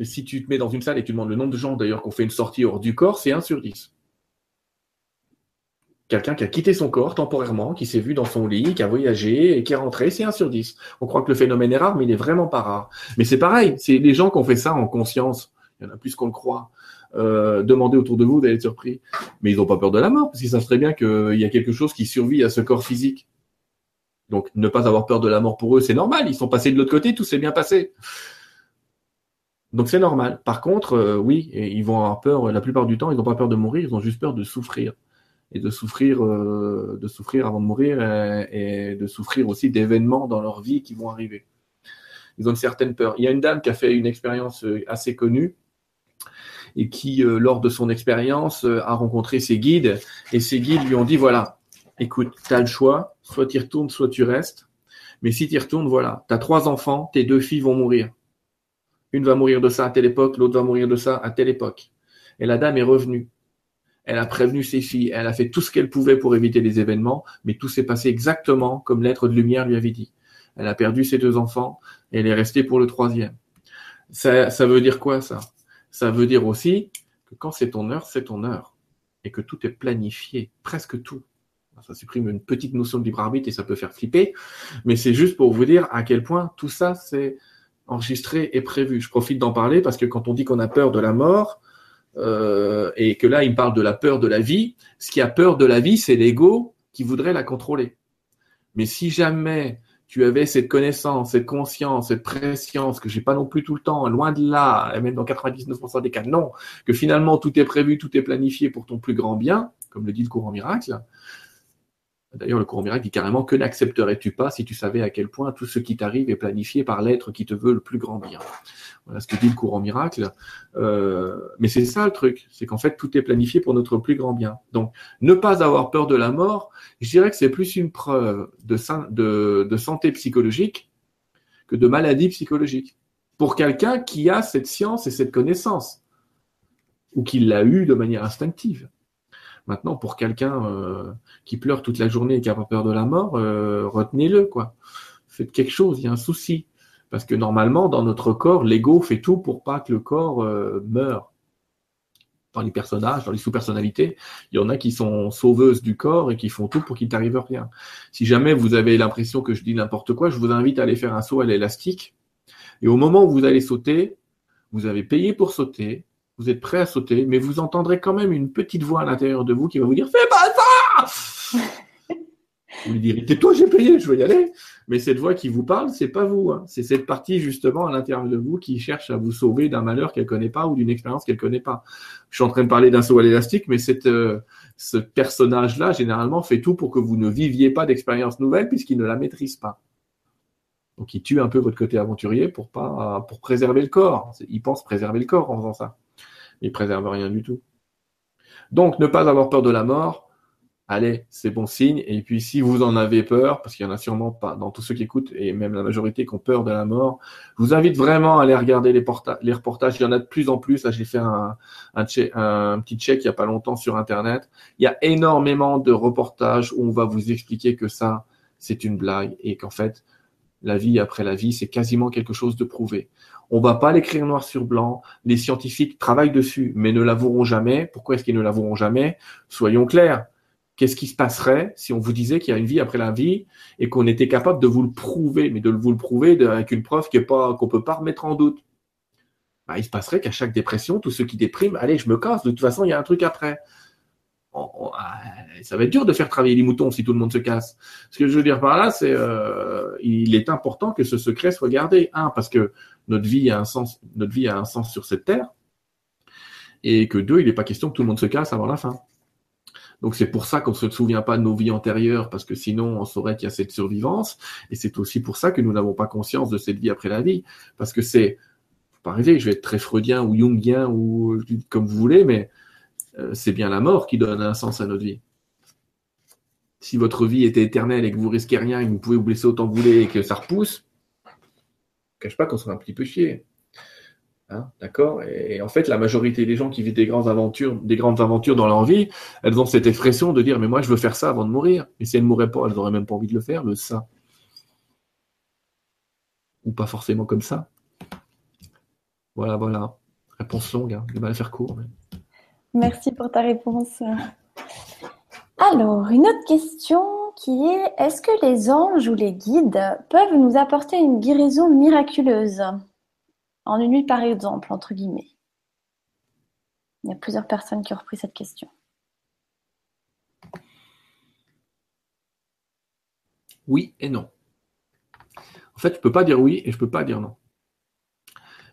Speaker 2: si tu te mets dans une salle et tu demandes le nombre de gens d'ailleurs qu'on fait une sortie hors du corps, c'est 1 sur 10. Quelqu'un qui a quitté son corps temporairement, qui s'est vu dans son lit, qui a voyagé et qui est rentré, c'est 1 sur 10. On croit que le phénomène est rare, mais il est vraiment pas rare. Mais c'est pareil, c'est les gens qui ont fait ça en conscience. Il y en a plus qu'on le croit. Euh, demandez autour de vous, vous allez être surpris. Mais ils n'ont pas peur de la mort, parce qu'ils savent très bien qu'il y a quelque chose qui survit à ce corps physique. Donc ne pas avoir peur de la mort pour eux, c'est normal. Ils sont passés de l'autre côté, tout s'est bien passé. Donc c'est normal. Par contre, euh, oui, ils vont avoir peur. La plupart du temps, ils n'ont pas peur de mourir, ils ont juste peur de souffrir et de souffrir, euh, de souffrir avant de mourir et, de souffrir aussi d'événements dans leur vie qui vont arriver. Ils ont une certaine peur. Il y a une dame qui a fait une expérience euh, assez connue et qui, lors de son expérience, a rencontré ses guides et ses guides lui ont dit voilà, écoute, tu as le choix, soit tu retournes, soit tu restes. Mais si tu retournes, voilà, tu as trois enfants, tes deux filles vont mourir une va mourir de ça à telle époque, l'autre va mourir de ça à telle époque. Et la dame est revenue. Elle a prévenu ses filles, elle a fait tout ce qu'elle pouvait pour éviter les événements, mais tout s'est passé exactement comme l'être de lumière lui avait dit. Elle a perdu ses deux enfants et elle est restée pour le troisième. Ça, ça veut dire quoi ça? Ça veut dire aussi que quand c'est ton heure, c'est ton heure. Et que tout est planifié, presque tout. Ça supprime une petite notion de libre arbitre et ça peut faire flipper, mais c'est juste pour vous dire à quel point tout ça, c'est enregistré et prévu. Je profite d'en parler parce que quand on dit qu'on a peur de la mort, euh, et que là, il me parle de la peur de la vie, ce qui a peur de la vie, c'est l'ego qui voudrait la contrôler. Mais si jamais tu avais cette connaissance, cette conscience, cette préscience que j'ai pas non plus tout le temps, loin de là, et même dans 99% des cas, non, que finalement tout est prévu, tout est planifié pour ton plus grand bien, comme le dit le courant miracle, D'ailleurs, le courant miracle dit carrément que n'accepterais-tu pas si tu savais à quel point tout ce qui t'arrive est planifié par l'être qui te veut le plus grand bien? Voilà ce que dit le courant miracle. Euh, mais c'est ça le truc, c'est qu'en fait tout est planifié pour notre plus grand bien. Donc, ne pas avoir peur de la mort, je dirais que c'est plus une preuve de, de, de santé psychologique que de maladie psychologique. Pour quelqu'un qui a cette science et cette connaissance, ou qui l'a eu de manière instinctive. Maintenant, pour quelqu'un euh, qui pleure toute la journée et qui a pas peur de la mort, euh, retenez-le, quoi. Faites quelque chose, il y a un souci. Parce que normalement, dans notre corps, l'ego fait tout pour pas que le corps euh, meure. Dans les personnages, dans les sous-personnalités, il y en a qui sont sauveuses du corps et qui font tout pour qu'il t'arrive rien. Si jamais vous avez l'impression que je dis n'importe quoi, je vous invite à aller faire un saut à l'élastique. Et au moment où vous allez sauter, vous avez payé pour sauter, vous êtes prêt à sauter, mais vous entendrez quand même une petite voix à l'intérieur de vous qui va vous dire Fais pas ça Vous lui direz Tais-toi, j'ai payé, je veux y aller. Mais cette voix qui vous parle, c'est pas vous. Hein. C'est cette partie justement à l'intérieur de vous qui cherche à vous sauver d'un malheur qu'elle connaît pas ou d'une expérience qu'elle connaît pas. Je suis en train de parler d'un saut à l'élastique, mais cette, euh, ce personnage-là, généralement, fait tout pour que vous ne viviez pas d'expérience nouvelle puisqu'il ne la maîtrise pas. Donc il tue un peu votre côté aventurier pour pas pour préserver le corps. Il pense préserver le corps en faisant ça il préserve rien du tout. Donc, ne pas avoir peur de la mort, allez, c'est bon signe. Et puis si vous en avez peur, parce qu'il y en a sûrement pas dans tous ceux qui écoutent, et même la majorité qui ont peur de la mort, je vous invite vraiment à aller regarder les, reportages. Il y en a de plus en plus. J'ai fait un, un, un, petit check il y a pas longtemps sur Internet. Il y a énormément de reportages où on va vous expliquer que ça, c'est une blague et qu'en fait, la vie après la vie, c'est quasiment quelque chose de prouvé. On va pas l'écrire noir sur blanc. Les scientifiques travaillent dessus, mais ne l'avoueront jamais. Pourquoi est-ce qu'ils ne l'avoueront jamais? Soyons clairs. Qu'est-ce qui se passerait si on vous disait qu'il y a une vie après la vie et qu'on était capable de vous le prouver, mais de vous le prouver avec une preuve qu'on pas qu'on peut pas remettre en doute? Bah, Il se passerait qu'à chaque dépression, tous ceux qui dépriment, allez, je me casse. De toute façon, il y a un truc après. Ah, ça va être dur de faire travailler les moutons si tout le monde se casse. Ce que je veux dire par là, c'est euh, il est important que ce secret soit gardé. Un, parce que notre vie a un sens, notre vie a un sens sur cette terre, et que deux, il n'est pas question que tout le monde se casse avant la fin. Donc c'est pour ça qu'on ne se souvient pas de nos vies antérieures, parce que sinon on saurait qu'il y a cette survivance. Et c'est aussi pour ça que nous n'avons pas conscience de cette vie après la vie, parce que c'est, pas rêver, je vais être très freudien ou jungien ou comme vous voulez, mais c'est bien la mort qui donne un sens à notre vie. Si votre vie était éternelle et que vous risquez rien et que vous pouvez vous blesser autant que vous voulez et que ça repousse, ne cache pas qu'on serait un petit peu chier. Hein, d'accord? Et, en fait, la majorité des gens qui vivent des grandes aventures, des grandes aventures dans leur vie, elles ont cette expression de dire mais moi je veux faire ça avant de mourir. Et si elles ne mourraient pas, elles n'auraient même pas envie de le faire, le ça. Ou pas forcément comme ça. Voilà, voilà. Réponse longue, hein. il va la faire court.
Speaker 1: Merci pour ta réponse. Alors, une autre question qui est est-ce que les anges ou les guides peuvent nous apporter une guérison miraculeuse? En une nuit, par exemple, entre guillemets. Il y a plusieurs personnes qui ont repris cette question.
Speaker 2: Oui et non. En fait, je ne peux pas dire oui et je ne peux pas dire non.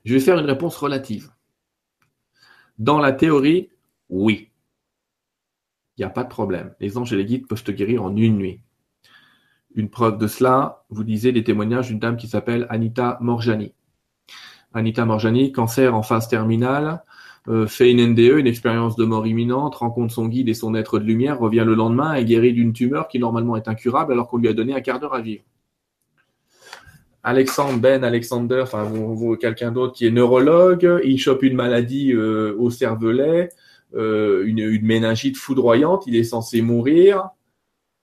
Speaker 2: Je vais faire une réponse relative. Dans la théorie, oui. Il n'y a pas de problème. Les anges et les guides peuvent te guérir en une nuit. Une preuve de cela, vous lisez les témoignages d'une dame qui s'appelle Anita Morjani. Anita Morjani, cancer en phase terminale, euh, fait une NDE, une expérience de mort imminente, rencontre son guide et son être de lumière, revient le lendemain et guérit d'une tumeur qui normalement est incurable alors qu'on lui a donné un quart d'heure à vivre. Alexandre Ben Alexander, enfin quelqu'un d'autre qui est neurologue, il chope une maladie euh, au cervelet, euh, une, méningite foudroyante, il est censé mourir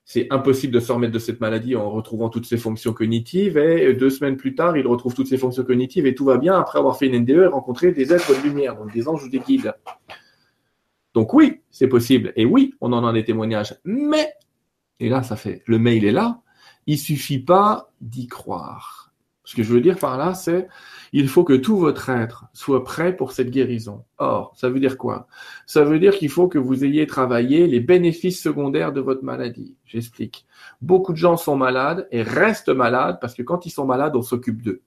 Speaker 2: c'est impossible de se remettre de cette maladie en retrouvant toutes ses fonctions cognitives. Et deux semaines plus tard, il retrouve toutes ses fonctions cognitives et tout va bien après avoir fait une NDE et rencontré des êtres de lumière, donc des anges ou des guides. Donc oui, c'est possible. Et oui, on en a des témoignages. Mais, et là, ça fait, le mail est là, il suffit pas d'y croire. Ce que je veux dire par là, c'est il faut que tout votre être soit prêt pour cette guérison. Or, ça veut dire quoi? Ça veut dire qu'il faut que vous ayez travaillé les bénéfices secondaires de votre maladie. J'explique. Beaucoup de gens sont malades et restent malades parce que quand ils sont malades, on s'occupe d'eux.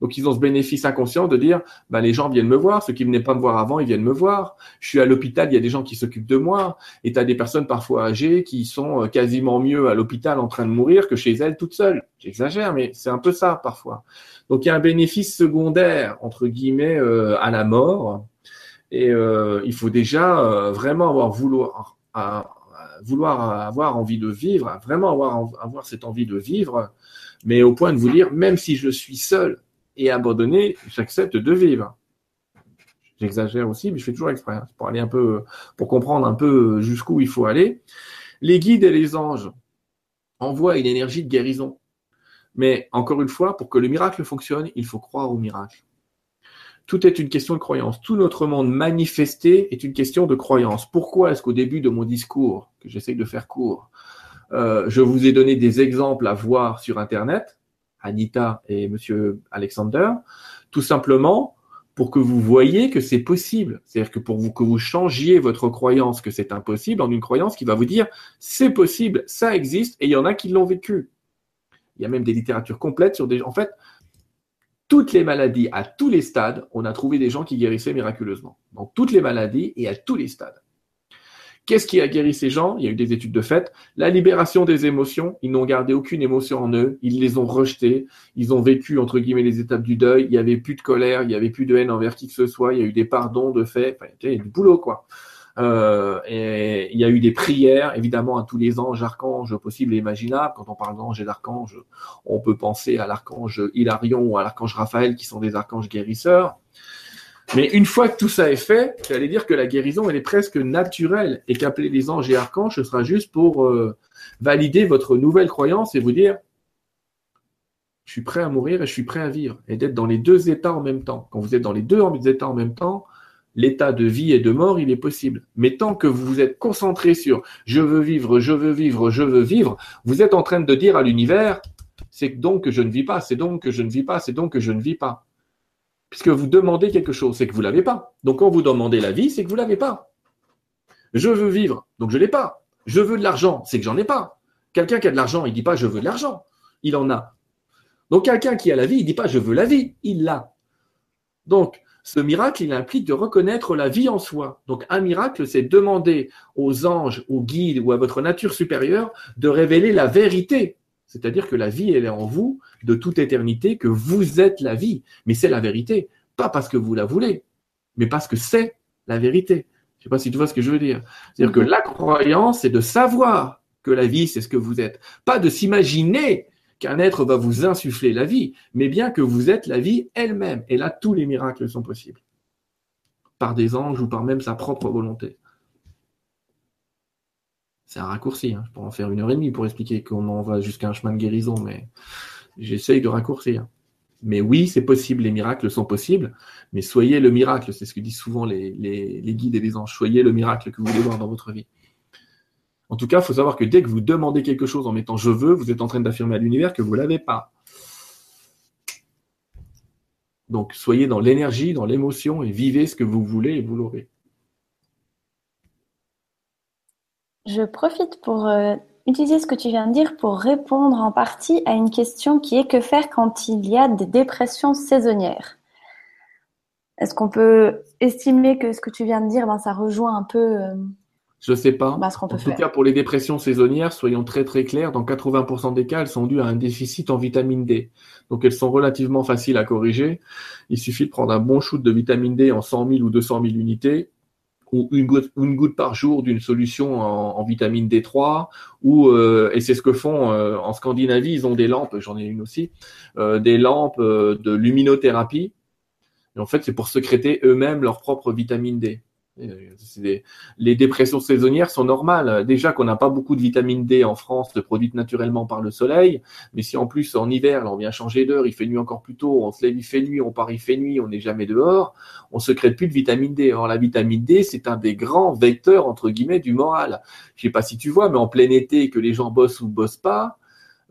Speaker 2: Donc ils ont ce bénéfice inconscient de dire, bah, les gens viennent me voir, ceux qui venaient pas me voir avant, ils viennent me voir. Je suis à l'hôpital, il y a des gens qui s'occupent de moi, et tu as des personnes parfois âgées qui sont euh, quasiment mieux à l'hôpital en train de mourir que chez elles toutes seules. J'exagère, mais c'est un peu ça parfois. Donc il y a un bénéfice secondaire, entre guillemets, euh, à la mort, et euh, il faut déjà vraiment avoir vouloir, vouloir avoir envie de vivre, vraiment avoir, avoir cette envie de vivre, mais au point de vous dire, même si je suis seul, et abandonné, j'accepte de vivre. J'exagère aussi, mais je fais toujours exprès, pour aller un peu, pour comprendre un peu jusqu'où il faut aller. Les guides et les anges envoient une énergie de guérison. Mais encore une fois, pour que le miracle fonctionne, il faut croire au miracle. Tout est une question de croyance. Tout notre monde manifesté est une question de croyance. Pourquoi est-ce qu'au début de mon discours, que j'essaie de faire court, euh, je vous ai donné des exemples à voir sur Internet Anita et Monsieur Alexander, tout simplement pour que vous voyez que c'est possible. C'est-à-dire que pour vous, que vous changiez votre croyance que c'est impossible en une croyance qui va vous dire c'est possible, ça existe et il y en a qui l'ont vécu. Il y a même des littératures complètes sur des. En fait, toutes les maladies, à tous les stades, on a trouvé des gens qui guérissaient miraculeusement. Dans toutes les maladies et à tous les stades. Qu'est-ce qui a guéri ces gens? Il y a eu des études de fait. La libération des émotions. Ils n'ont gardé aucune émotion en eux. Ils les ont rejetées. Ils ont vécu, entre guillemets, les étapes du deuil. Il n'y avait plus de colère. Il n'y avait plus de haine envers qui que ce soit. Il y a eu des pardons de fait. Enfin, il y a du boulot, quoi. Euh, et il y a eu des prières, évidemment, à tous les anges, archanges possibles et imaginables. Quand on parle d'anges et d'archanges, on peut penser à l'archange Hilarion ou à l'archange Raphaël, qui sont des archanges guérisseurs. Mais une fois que tout ça est fait, j'allais dire que la guérison, elle est presque naturelle et qu'appeler les anges et archanges, ce sera juste pour euh, valider votre nouvelle croyance et vous dire, je suis prêt à mourir et je suis prêt à vivre. Et d'être dans les deux états en même temps. Quand vous êtes dans les deux états en même temps, l'état de vie et de mort, il est possible. Mais tant que vous vous êtes concentré sur je veux vivre, je veux vivre, je veux vivre, vous êtes en train de dire à l'univers, c'est donc que je ne vis pas, c'est donc que je ne vis pas, c'est donc que je ne vis pas. Puisque vous demandez quelque chose, c'est que vous l'avez pas. Donc quand vous demandez la vie, c'est que vous l'avez pas. Je veux vivre, donc je l'ai pas. Je veux de l'argent, c'est que j'en ai pas. Quelqu'un qui a de l'argent, il dit pas je veux de l'argent, il en a. Donc quelqu'un qui a la vie, il dit pas je veux la vie, il l'a. Donc ce miracle, il implique de reconnaître la vie en soi. Donc un miracle, c'est demander aux anges, aux guides ou à votre nature supérieure de révéler la vérité c'est-à-dire que la vie, elle est en vous de toute éternité, que vous êtes la vie. Mais c'est la vérité. Pas parce que vous la voulez, mais parce que c'est la vérité. Je ne sais pas si tu vois ce que je veux dire. C'est-à-dire que mhm. la croyance, c'est de savoir que la vie, c'est ce que vous êtes. Pas de s'imaginer qu'un être va vous insuffler la vie, mais bien que vous êtes la vie elle-même. Et là, tous les miracles sont possibles. Par des anges ou par même sa propre volonté. C'est un raccourci. Hein. Je pourrais en faire une heure et demie pour expliquer comment on va jusqu'à un chemin de guérison, mais j'essaye de raccourcir. Mais oui, c'est possible, les miracles sont possibles, mais soyez le miracle, c'est ce que disent souvent les, guides et les anges, soyez le miracle que vous voulez voir dans votre vie. En tout cas, il faut savoir que dès que vous demandez quelque chose en mettant je veux, vous êtes en train d'affirmer à l'univers que vous ne l'avez pas. Donc soyez dans l'énergie, dans l'émotion et vivez ce que vous voulez et vous l'aurez.
Speaker 1: Je profite pour euh, utiliser ce que tu viens de dire pour répondre en partie à une question qui est que faire quand il y a des dépressions saisonnières Est-ce qu'on peut estimer que ce que tu viens de dire, ben, ça rejoint un peu
Speaker 2: euh, Je ne sais pas. Ben, en tout cas, pour les dépressions saisonnières, soyons très très clairs, dans 80% des cas, elles sont dues à un déficit en vitamine D. Donc elles sont relativement faciles à corriger. Il suffit de prendre un bon shoot de vitamine D en 100 000 ou 200 000 unités ou une goutte, par jour d'une solution en, vitamine D3, ou euh, et c'est ce que font euh, en Scandinavie, ils ont des lampes, j'en ai une aussi, euh, des lampes de luminothérapie. Et en fait, c'est pour secréter eux-mêmes leur propre vitamine D. les dépressions saisonnières sont normales. Déjà qu'on n'a pas beaucoup de vitamine D en France, produite naturellement par le soleil, mais si en plus en hiver, là, on vient changer d'heure, il fait nuit encore plus tôt, on se lève, il fait nuit, on part, il fait nuit, on n'est jamais dehors, on secrète plus de vitamine D. Alors la vitamine D, c'est un des grands vecteurs entre guillemets du moral. Je sais pas si tu vois, mais en plein été, que les gens bossent ou bossent pas,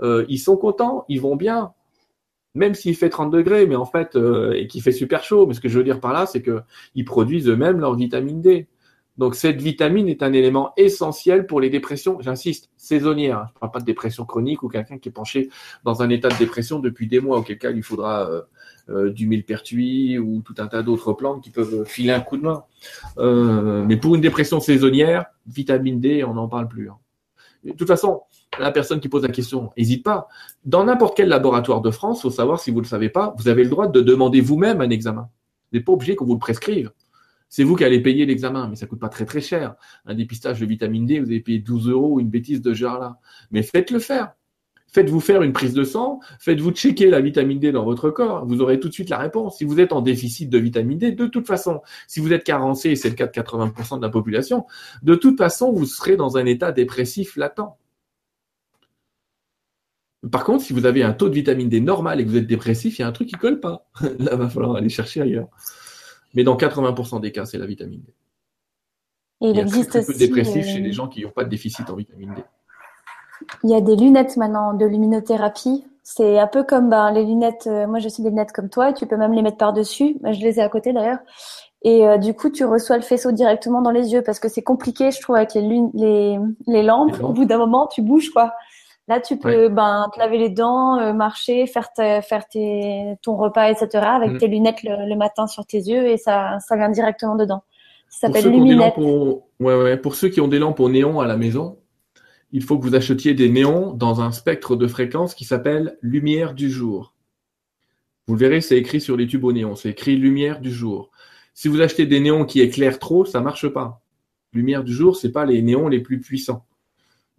Speaker 2: euh, ils sont contents, ils vont bien même s'il fait 30 degrés, mais en fait, euh, et qu'il fait super chaud, mais ce que je veux dire par là, c'est qu'ils produisent eux-mêmes leur vitamine D. Donc cette vitamine est un élément essentiel pour les dépressions, j'insiste, saisonnières. Je ne parle pas de dépression chronique ou quelqu'un qui est penché dans un état de dépression depuis des mois, auquel cas il faudra euh, euh, du millepertuis ou tout un tas d'autres plantes qui peuvent filer un coup de main. mais pour une dépression saisonnière, vitamine D, on n'en parle plus. Hein. De toute façon, la personne qui pose la question, n'hésite pas. Dans n'importe quel laboratoire de France, il faut savoir si vous ne le savez pas, vous avez le droit de demander vous-même un examen. Vous n'êtes pas obligé qu'on vous le prescrive. C'est vous qui allez payer l'examen, mais ça coûte pas très très cher. Un dépistage de vitamine D, vous allez payer 12 euros ou une bêtise de genre là. Mais faites-le faire. Faites-vous faire une prise de sang, faites-vous checker la vitamine D dans votre corps, vous aurez tout de suite la réponse. Si vous êtes en déficit de vitamine D, de toute façon, si vous êtes carencé, c'est le cas de 80% de la population, de toute façon, vous serez dans un état dépressif latent. Par contre, si vous avez un taux de vitamine D normal et que vous êtes dépressif, il y a un truc qui colle pas. Là, il va falloir aller chercher ailleurs. Mais dans 80% des cas, c'est la vitamine D.
Speaker 1: il, y a existe très, peu
Speaker 2: de dépressifs chez les gens qui n'ont pas de déficit en vitamine D.
Speaker 1: Il y a des lunettes maintenant de luminothérapie. C'est un peu comme ben, les lunettes. Euh, moi, je suis des lunettes comme toi. Et tu peux même les mettre par-dessus. Je les ai à côté d'ailleurs. Et euh, du coup, tu reçois le faisceau directement dans les yeux parce que c'est compliqué, je trouve, avec les, les, les lampes. Au bout d'un moment, tu bouges quoi. Là, tu peux ben, te laver les dents, euh, marcher, faire, faire tes, ton repas, etc. avec mm. tes lunettes le, matin sur tes yeux et ça, ça vient directement dedans. Ça s'appelle Luminette.
Speaker 2: ouais, ouais. Pour ceux qui ont des lampes au néon à la maison, il faut que vous achetiez des néons dans un spectre de fréquence qui s'appelle lumière du jour. Vous le verrez, c'est écrit sur les tubes au néon. C'est écrit lumière du jour. Si vous achetez des néons qui éclairent trop, ça marche pas. Lumière du jour, c'est pas les néons les plus puissants,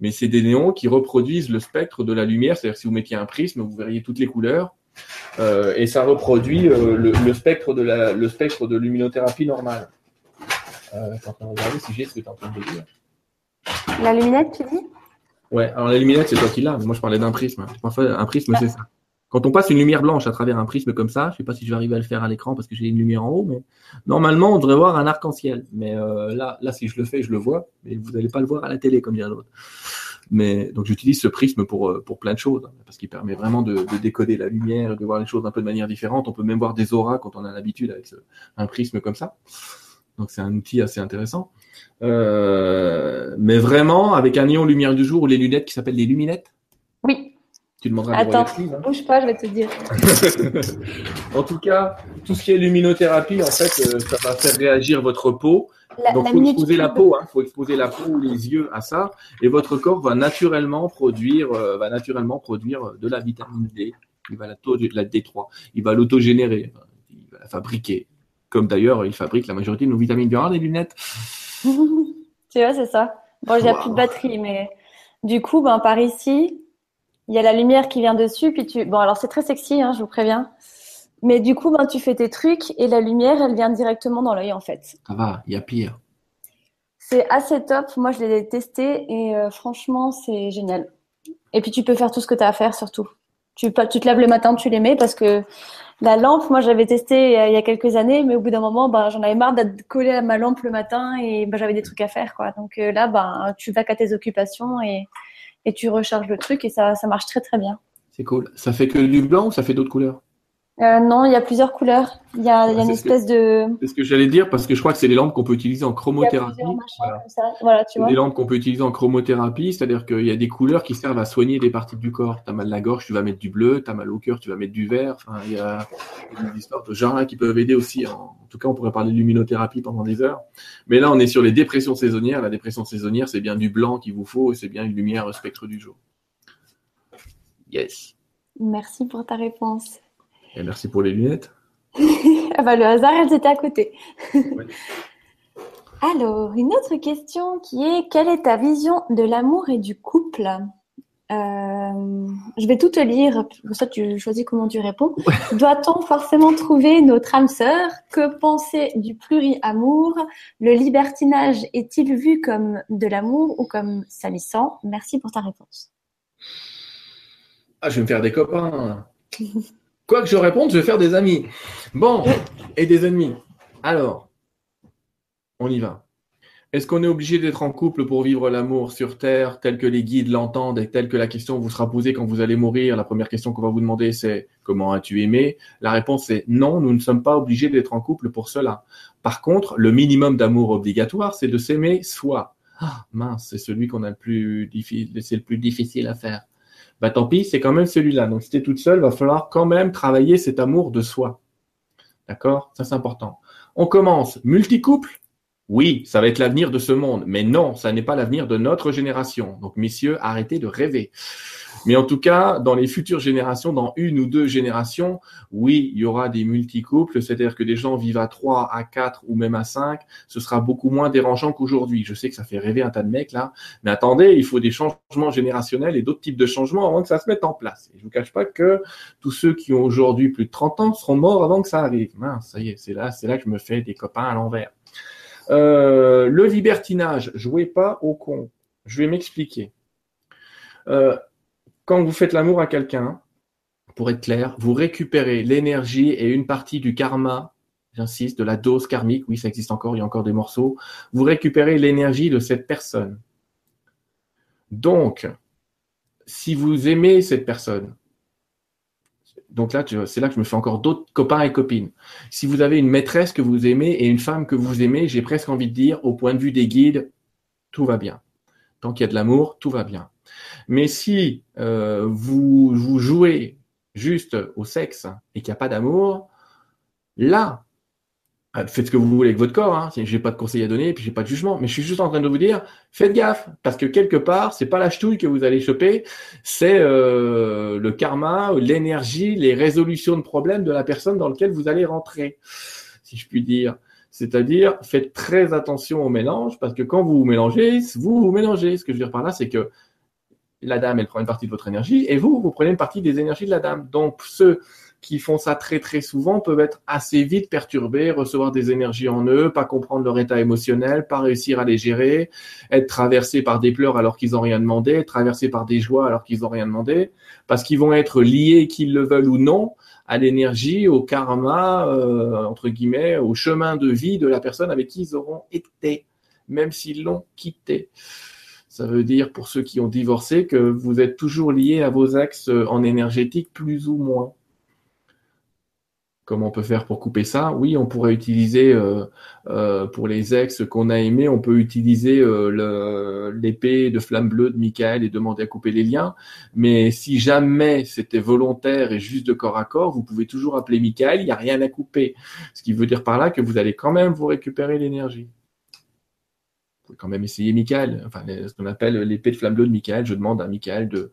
Speaker 2: mais c'est des néons qui reproduisent le spectre de la lumière. C'est-à-dire si vous mettiez un prisme, vous verriez toutes les couleurs. Euh, et ça reproduit euh, le, spectre de la, le spectre de luminothérapie normale. Euh, regarder si j'ai ce que tu es en train de dire.
Speaker 1: La luminette, tu dis?
Speaker 2: Ouais, alors la luminette, c'est toi qui l'as. Moi, je parlais d'un prisme. Parfois, un prisme, c'est ça. Quand on passe une lumière blanche à travers un prisme comme ça, je sais pas si je vais arriver à le faire à l'écran parce que j'ai une lumière en haut, mais normalement, on devrait voir un arc-en-ciel. Mais euh, là, là, si je le fais, je le vois, mais vous n'allez pas le voir à la télé, comme dirait l'autre. Mais donc, j'utilise ce prisme pour euh, pour plein de choses, hein, parce qu'il permet vraiment de, de, décoder la lumière, de voir les choses un peu de manière différente. On peut même voir des auras quand on a l'habitude avec un prisme comme ça. Donc, c'est un outil assez intéressant. Euh, mais vraiment, avec un ion lumière du jour ou les lunettes qui s'appellent les luminettes?
Speaker 1: Oui.
Speaker 2: Tu demanderas
Speaker 1: Attends, ne hein. bouge pas, je vais te dire.
Speaker 2: en tout cas, tout ce qui est luminothérapie, en fait, euh, ça va faire réagir votre peau. Donc, il faut exposer la peau, il hein. faut exposer la peau ou les yeux à ça, et votre corps va naturellement produire, euh, va naturellement produire de la vitamine D. Il va la, la D3, il va l'autogénérer, il va la fabriquer. Comme d'ailleurs, il fabrique la majorité de nos vitamines B. des lunettes.
Speaker 1: tu vois, c'est ça. Bon, n'y a plus de batterie, mais du coup, ben, par ici, il y a la lumière qui vient dessus, puis tu. Bon, alors c'est très sexy, hein, je vous préviens. Mais du coup, ben, tu fais tes trucs et la lumière, elle vient directement dans l'œil, en fait.
Speaker 2: Ça va, il y a pire.
Speaker 1: C'est assez top. Moi, je l'ai testé et euh, franchement, c'est génial. Et puis, tu peux faire tout ce que tu as à faire, surtout. Tu, tu te laves le matin, tu les mets parce que la lampe, moi, j'avais testé il y a quelques années, mais au bout d'un moment, ben, j'en avais marre d'être collée à ma lampe le matin et ben, j'avais des trucs à faire, quoi. Donc euh, là, ben, tu vas qu'à tes occupations et et tu recharges le truc et ça, ça marche très très bien.
Speaker 2: C'est cool. Ça fait que du blanc ou ça fait d'autres couleurs?
Speaker 1: Euh, non, il y a plusieurs couleurs. Il y a, il y a une espèce de.
Speaker 2: C'est ce que j'allais dire parce que je crois que c'est des lampes qu'on peut utiliser en chromothérapie.
Speaker 1: Voilà. tu vois.
Speaker 2: Des lampes qu'on peut utiliser en chromothérapie, c'est-à-dire qu'il y a des couleurs qui servent à soigner des parties du corps. T'as mal à la gorge, tu vas mettre du bleu. T'as mal au cœur, tu vas mettre du vert. Enfin, il y a des histoires de genre qui peuvent aider aussi. En... tout cas, on pourrait parler de luminothérapie pendant des heures. Mais là, on est sur les dépressions saisonnières. La dépression saisonnière, c'est bien du blanc qu'il vous faut et c'est bien une lumière au spectre du jour. Yes.
Speaker 1: Merci pour ta réponse.
Speaker 2: Et merci pour les lunettes.
Speaker 1: ah bah, le hasard, elles étaient à côté. Alors, une autre question qui est quelle est ta vision de l'amour et du couple? Euh, Je vais tout te lire, pour ça tu choisis comment tu réponds. Doit-on forcément trouver notre âme sœur Que penser du pluri-amour? Le libertinage est-il vu comme de l'amour ou comme salissant? Merci pour ta réponse.
Speaker 2: Ah, je vais me faire des copains. Quoi que je réponde, je vais faire des amis. Bon, et des ennemis. Alors, on y va. Est-ce qu'on est obligé d'être en couple pour vivre l'amour sur Terre, tel que les guides l'entendent et tel que la question vous sera posée quand vous allez mourir? La première question qu'on va vous demander, c'est comment as-tu aimé? La réponse est non, nous ne sommes pas obligés d'être en couple pour cela. Par contre, le minimum d'amour obligatoire, c'est de s'aimer soi. Ah, mince, c'est celui qu'on a le plus difficile, c'est le plus difficile à faire bah tant pis, c'est quand même celui-là. Donc si tu es toute seule, va falloir quand même travailler cet amour de soi. D'accord? Ça c'est important. On commence. Multicouple? Oui, ça va être l'avenir de ce monde. Mais non, ça n'est pas l'avenir de notre génération. Donc messieurs, arrêtez de rêver. Mais en tout cas, dans les futures générations, dans une ou deux générations, oui, il y aura des multicouples, c'est-à-dire que des gens vivent à trois, à quatre ou même à cinq. Ce sera beaucoup moins dérangeant qu'aujourd'hui. Je sais que ça fait rêver un tas de mecs là, mais attendez, il faut des changements générationnels et d'autres types de changements avant que ça se mette en place. Et je vous cache pas que tous ceux qui ont aujourd'hui plus de 30 ans seront morts avant que ça arrive. Mince, ça y est, c'est là, c'est là que je me fais des copains à l'envers. Euh, le libertinage, jouez pas au con. Je vais m'expliquer. Euh, quand vous faites l'amour à quelqu'un, pour être clair, vous récupérez l'énergie et une partie du karma, j'insiste, de la dose karmique, oui, ça existe encore, il y a encore des morceaux, vous récupérez l'énergie de cette personne. Donc, si vous aimez cette personne, donc là, c'est là que je me fais encore d'autres copains et copines. Si vous avez une maîtresse que vous aimez et une femme que vous aimez, j'ai presque envie de dire, au point de vue des guides, tout va bien. Tant qu'il y a de l'amour, tout va bien. Mais si euh, vous, vous jouez juste au sexe et qu'il n'y a pas d'amour, là, faites ce que vous voulez avec votre corps. Hein. Je n'ai pas de conseils à donner, puis j'ai pas de jugement. Mais je suis juste en train de vous dire, faites gaffe, parce que quelque part, c'est pas la ch'touille que vous allez choper, c'est euh, le karma, l'énergie, les résolutions de problèmes de la personne dans laquelle vous allez rentrer, si je puis dire. C'est-à-dire, faites très attention au mélange, parce que quand vous vous mélangez, vous vous mélangez. Ce que je veux dire par là, c'est que la dame, elle prend une partie de votre énergie, et vous, vous prenez une partie des énergies de la dame. Donc, ceux qui font ça très très souvent peuvent être assez vite perturbés, recevoir des énergies en eux, pas comprendre leur état émotionnel, pas réussir à les gérer, être traversés par des pleurs alors qu'ils n'ont rien demandé, traversés par des joies alors qu'ils n'ont rien demandé, parce qu'ils vont être liés, qu'ils le veulent ou non, à l'énergie, au karma, euh, entre guillemets, au chemin de vie de la personne avec qui ils auront été, même s'ils l'ont quitté. Ça veut dire, pour ceux qui ont divorcé, que vous êtes toujours liés à vos axes en énergétique, plus ou moins. Comment on peut faire pour couper ça Oui, on pourrait utiliser euh, euh, pour les ex qu'on a aimés, on peut utiliser euh, l'épée de flamme bleue de Michael et demander à couper les liens. Mais si jamais c'était volontaire et juste de corps à corps, vous pouvez toujours appeler Michael, il n'y a rien à couper. Ce qui veut dire par là que vous allez quand même vous récupérer l'énergie. Vous pouvez quand même essayer Michael, enfin ce qu'on appelle l'épée de flamme bleue de Michael. Je demande à Michael de,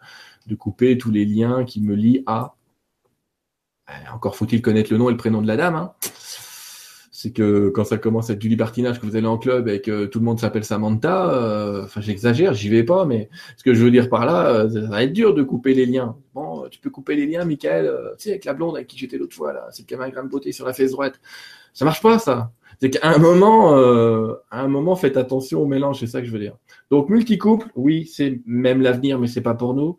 Speaker 2: couper tous les liens qui me lient à encore faut-il connaître le nom et le prénom de la dame. Hein. C'est que quand ça commence à être du libertinage, que vous allez en club et que tout le monde s'appelle Samantha, euh, enfin j'exagère, j'y vais pas, mais ce que je veux dire par là, euh, ça va être dur de couper les liens. Bon, tu peux couper les liens, Michael, tu sais, avec la blonde avec qui j'étais l'autre fois, là, c'est le caméra de beauté sur la fesse droite. Ça marche pas, ça. C'est qu'à un moment, à un moment, faites attention au mélange, c'est ça que je veux dire. Donc multicouple, oui, c'est même l'avenir, mais c'est pas pour nous.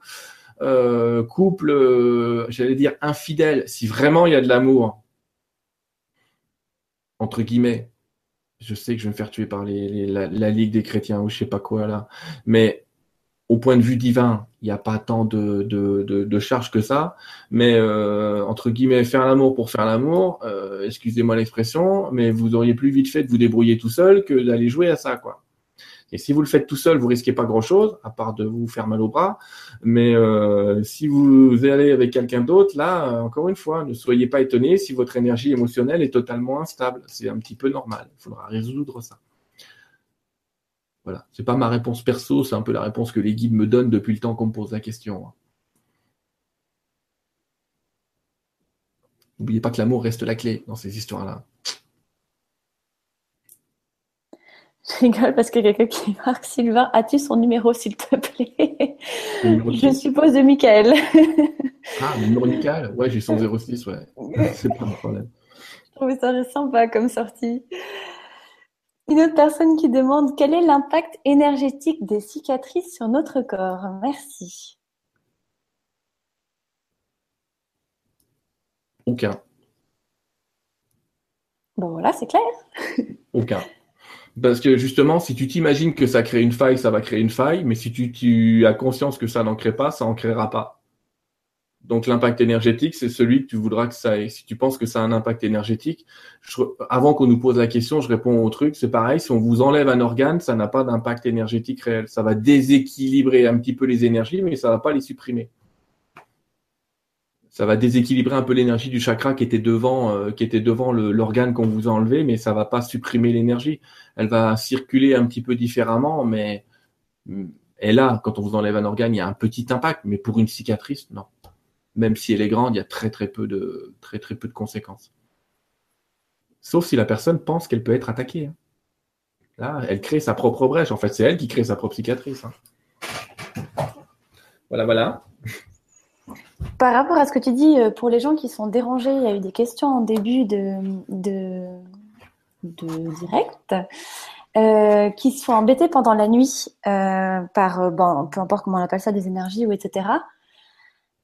Speaker 2: Euh, couple, euh, j'allais dire infidèle, si vraiment il y a de l'amour, entre guillemets, je sais que je vais me faire tuer par les, la, Ligue des chrétiens ou je sais pas quoi là, mais au point de vue divin, il n'y a pas tant de, de, de, charges que ça, mais euh, entre guillemets, faire l'amour pour faire l'amour, excusez-moi l'expression, mais vous auriez plus vite fait de vous débrouiller tout seul que d'aller jouer à ça, quoi. Et si vous le faites tout seul, vous risquez pas grand-chose, à part de vous faire mal au bras. Mais euh, si vous allez avec quelqu'un d'autre, là, euh, encore une fois, ne soyez pas étonnés si votre énergie émotionnelle est totalement instable. C'est un petit peu normal. Il faudra résoudre ça. Voilà. C'est pas ma réponse perso, c'est un peu la réponse que les guides me donnent depuis le temps qu'on me pose la question. N'oubliez pas que l'amour reste la clé dans ces histoires-là.
Speaker 1: Je rigole parce que quelqu'un qui marque Sylvain, as-tu son numéro s'il te plaît? Je suppose de Michael.
Speaker 2: ah, le numéro de Michael? Ouais, j'ai son 06, ouais. C'est pas un problème.
Speaker 1: Je trouvais ça sympa comme sortie. Une autre personne qui demande quel est l'impact énergétique des cicatrices sur notre corps? Merci.
Speaker 2: Aucun.
Speaker 1: Bon, voilà, c'est clair.
Speaker 2: Aucun. Parce que justement, si tu t'imagines que ça crée une faille, ça va créer une faille, mais si tu, as conscience que ça n'en crée pas, ça n'en créera pas. Donc l'impact énergétique, c'est celui que tu voudras que ça ait. Si tu penses que ça a un impact énergétique, avant qu'on nous pose la question, je réponds au truc, c'est pareil, si on vous enlève un organe, ça n'a pas d'impact énergétique réel. Ça va déséquilibrer un petit peu les énergies, mais ça ne va pas les supprimer ça va déséquilibrer un peu l'énergie du chakra qui était devant, euh, qui était devant l'organe qu'on vous a enlevé, mais ça va pas supprimer l'énergie. Elle va circuler un petit peu différemment, mais et là, quand on vous enlève un organe, il y a un petit impact, mais pour une cicatrice, non. Même si elle est grande, il y a très très peu de très très peu de conséquences. Sauf si la personne pense qu'elle peut être attaquée. Hein. Là, elle crée sa propre brèche. En fait, c'est elle qui crée sa propre cicatrice. Hein. Voilà, voilà.
Speaker 1: Par rapport à ce que tu dis, euh, pour les gens qui sont dérangés, il y a eu des questions en début de, de, direct, euh, qui se font embêter pendant la nuit euh, par, bon, peu importe comment on appelle ça, des énergies ou etc.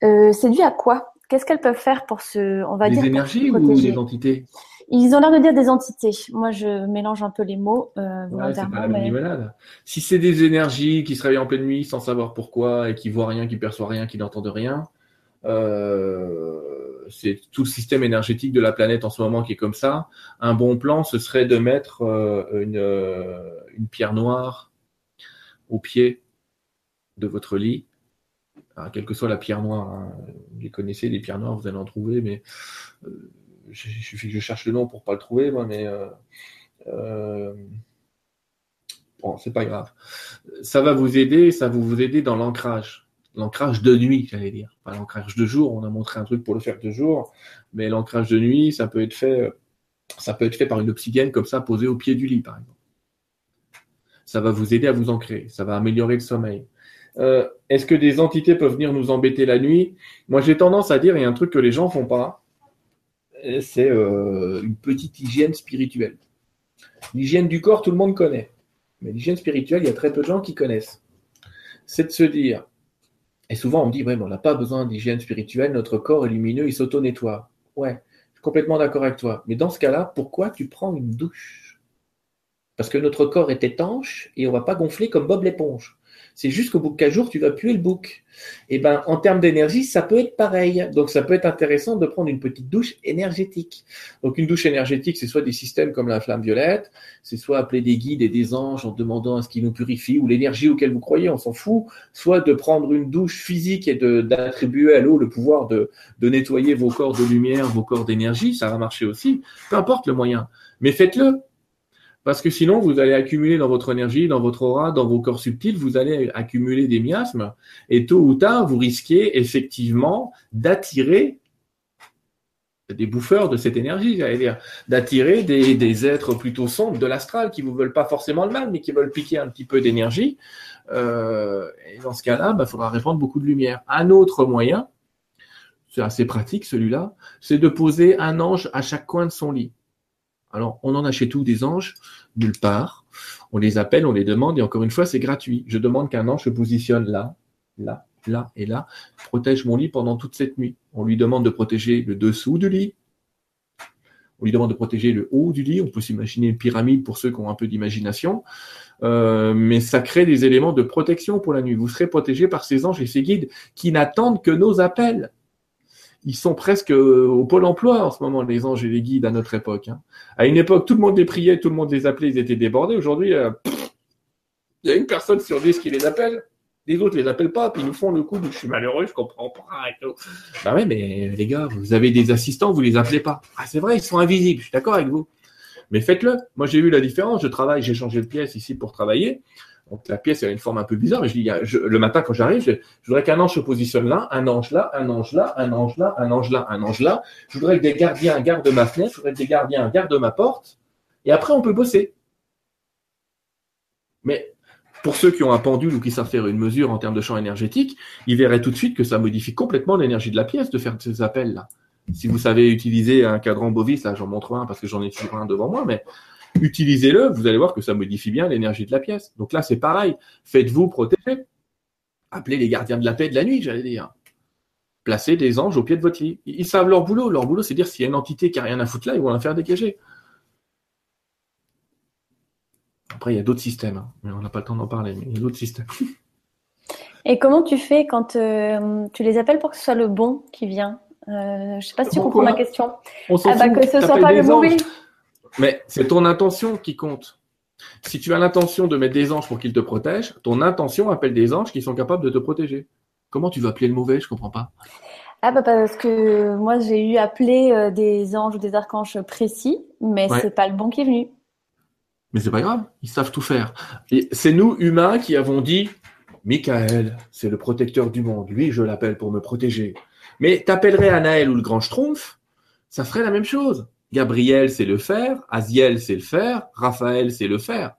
Speaker 1: c'est dû à quoi? Qu'est-ce qu'elles peuvent faire pour se, on va dire,
Speaker 2: énergies ou les entités?
Speaker 1: Ils ont l'air de dire des entités. Moi, je mélange un peu les mots volontairement.
Speaker 2: Si c'est des énergies qui se réveillent en pleine nuit sans savoir pourquoi et qui voient rien, qui perçoivent rien, qui n'entendent rien, euh, c'est tout le système énergétique de la planète en ce moment qui est comme ça. Un bon plan, ce serait de mettre euh, une, euh, une, pierre noire au pied de votre lit. quelle que soit la pierre noire, hein. vous les connaissez, les pierres noires, vous allez en trouver, mais il suffit que je cherche le nom pour pas le trouver, moi, mais bon, c'est pas grave. Ça va vous aider, ça va vous aider dans l'ancrage l'ancrage de nuit, j'allais dire. Pas l'ancrage de jour, on a montré un truc pour le faire de jour, mais l'ancrage de nuit, ça peut être fait euh, Ça peut être fait par une obsidienne comme ça, posée au pied du lit, par exemple. Ça va vous aider à vous ancrer, ça va améliorer le sommeil. Euh, est-ce que des entités peuvent venir nous embêter la nuit? Moi, j'ai tendance à dire, il y a un truc que les gens font pas, c'est euh, une petite hygiène spirituelle. L'hygiène du corps, tout le monde connaît. Mais l'hygiène spirituelle, il y a très peu de gens qui connaissent. C'est de se dire, et souvent on me dit, ouais, on n'a pas besoin d'hygiène spirituelle, notre corps est lumineux, il s'auto-nettoie. Ouais, je suis complètement d'accord avec toi. Mais dans ce cas-là, pourquoi tu prends une douche? Parce que notre corps est étanche et on ne va pas gonfler comme Bob l'éponge. C'est juste qu'au bout de 4 jours, tu vas puer le bouc. Et eh ben, en termes d'énergie, ça peut être pareil. Donc, ça peut être intéressant de prendre une petite douche énergétique. Donc, une douche énergétique, c'est soit des systèmes comme la flamme violette, c'est soit appeler des guides et des anges en demandant à ce qu'ils nous purifient ou l'énergie auquel vous croyez, on s'en fout. Soit de prendre une douche physique et d'attribuer à l'eau le pouvoir de, de nettoyer vos corps de lumière, vos corps d'énergie, ça va marcher aussi. Peu importe le moyen. Mais faites-le. Parce que sinon, vous allez accumuler dans votre énergie, dans votre aura, dans vos corps subtils, vous allez accumuler des miasmes. Et tôt ou tard, vous risquez effectivement d'attirer des bouffeurs de cette énergie, j'allais dire, d'attirer des, êtres plutôt sombres de l'astral qui vous veulent pas forcément le mal, mais qui veulent piquer un petit peu d'énergie. Euh, et dans ce cas-là, il bah, faudra répandre beaucoup de lumière. Un autre moyen, c'est assez pratique celui-là, c'est de poser un ange à chaque coin de son lit. Alors, on en a chez tout des anges, nulle part. On les appelle, on les demande, et encore une fois, c'est gratuit. Je demande qu'un ange se positionne là, là, là et là, protège mon lit pendant toute cette nuit. On lui demande de protéger le dessous du lit. On lui demande de protéger le haut du lit. On peut s'imaginer une pyramide pour ceux qui ont un peu d'imagination. Euh, mais ça crée des éléments de protection pour la nuit. Vous serez protégé par ces anges et ces guides qui n'attendent que nos appels ils sont presque euh, au pôle emploi en ce moment, les anges et les guides à notre époque. Hein. À une époque, tout le monde les priait, tout le monde les appelait, ils étaient débordés. Aujourd'hui, euh, il y a une personne sur dix qui les appelle. Les autres les appellent pas, puis ils nous font le coup je suis malheureux, je comprends pas. Bah ouais, mais les gars, vous avez des assistants, vous les appelez pas. Ah, c'est vrai, ils sont invisibles, je suis d'accord avec vous. Mais faites-le. Moi, j'ai vu la différence. Je travaille, j'ai changé de pièce ici pour travailler. Donc la pièce a une forme un peu bizarre, mais je dis le matin quand j'arrive, je, voudrais qu'un ange se positionne là, un ange là, un ange là, un ange là, un ange là, un ange là. Je voudrais que des gardiens gardent ma fenêtre, je voudrais que des gardiens gardent ma porte, et après on peut bosser. Mais pour ceux qui ont un pendule ou qui savent faire une mesure en termes de champ énergétique, ils verraient tout de suite que ça modifie complètement l'énergie de la pièce de faire ces appels-là. Si vous savez utiliser un cadran Bovis, j'en montre un parce que j'en ai toujours un devant moi, mais utilisez-le, vous allez voir que ça modifie bien l'énergie de la pièce. Donc là, c'est pareil. Faites-vous protéger. Appelez les gardiens de la paix de la nuit, j'allais dire. Placez des anges au pied de votre lit. Ils savent leur boulot. Leur boulot, c'est dire s'il y a une entité qui n'a rien à foutre là, ils vont la faire dégager. Après, il y a d'autres systèmes. Hein. Mais on n'a pas le temps d'en parler, mais il y a d'autres systèmes.
Speaker 1: Et comment tu fais quand euh, tu les appelles pour que ce soit le bon qui vient? Euh, Je ne sais pas si tu comprends ma question.
Speaker 2: On ah bah, que ce soit pas le mauvais. Mais c'est ton intention qui compte. Si tu as l'intention de mettre des anges pour qu'ils te protègent, ton intention appelle des anges qui sont capables de te protéger. Comment tu vas appeler le mauvais? Je comprends pas.
Speaker 1: Ah bah parce que moi j'ai eu appelé euh, des anges ou des archanges précis, mais ce c'est pas le bon qui est venu.
Speaker 2: Mais c'est pas grave, ils savent tout faire. Et c'est nous humains qui avons dit Michael, c'est le protecteur du monde. Lui, je l'appelle pour me protéger. Mais t'appellerais Anaël ou le grand Schtroumpf, ça ferait la même chose. Gabriel, c'est le faire, Aziel, c'est le faire, Raphaël, c'est le faire.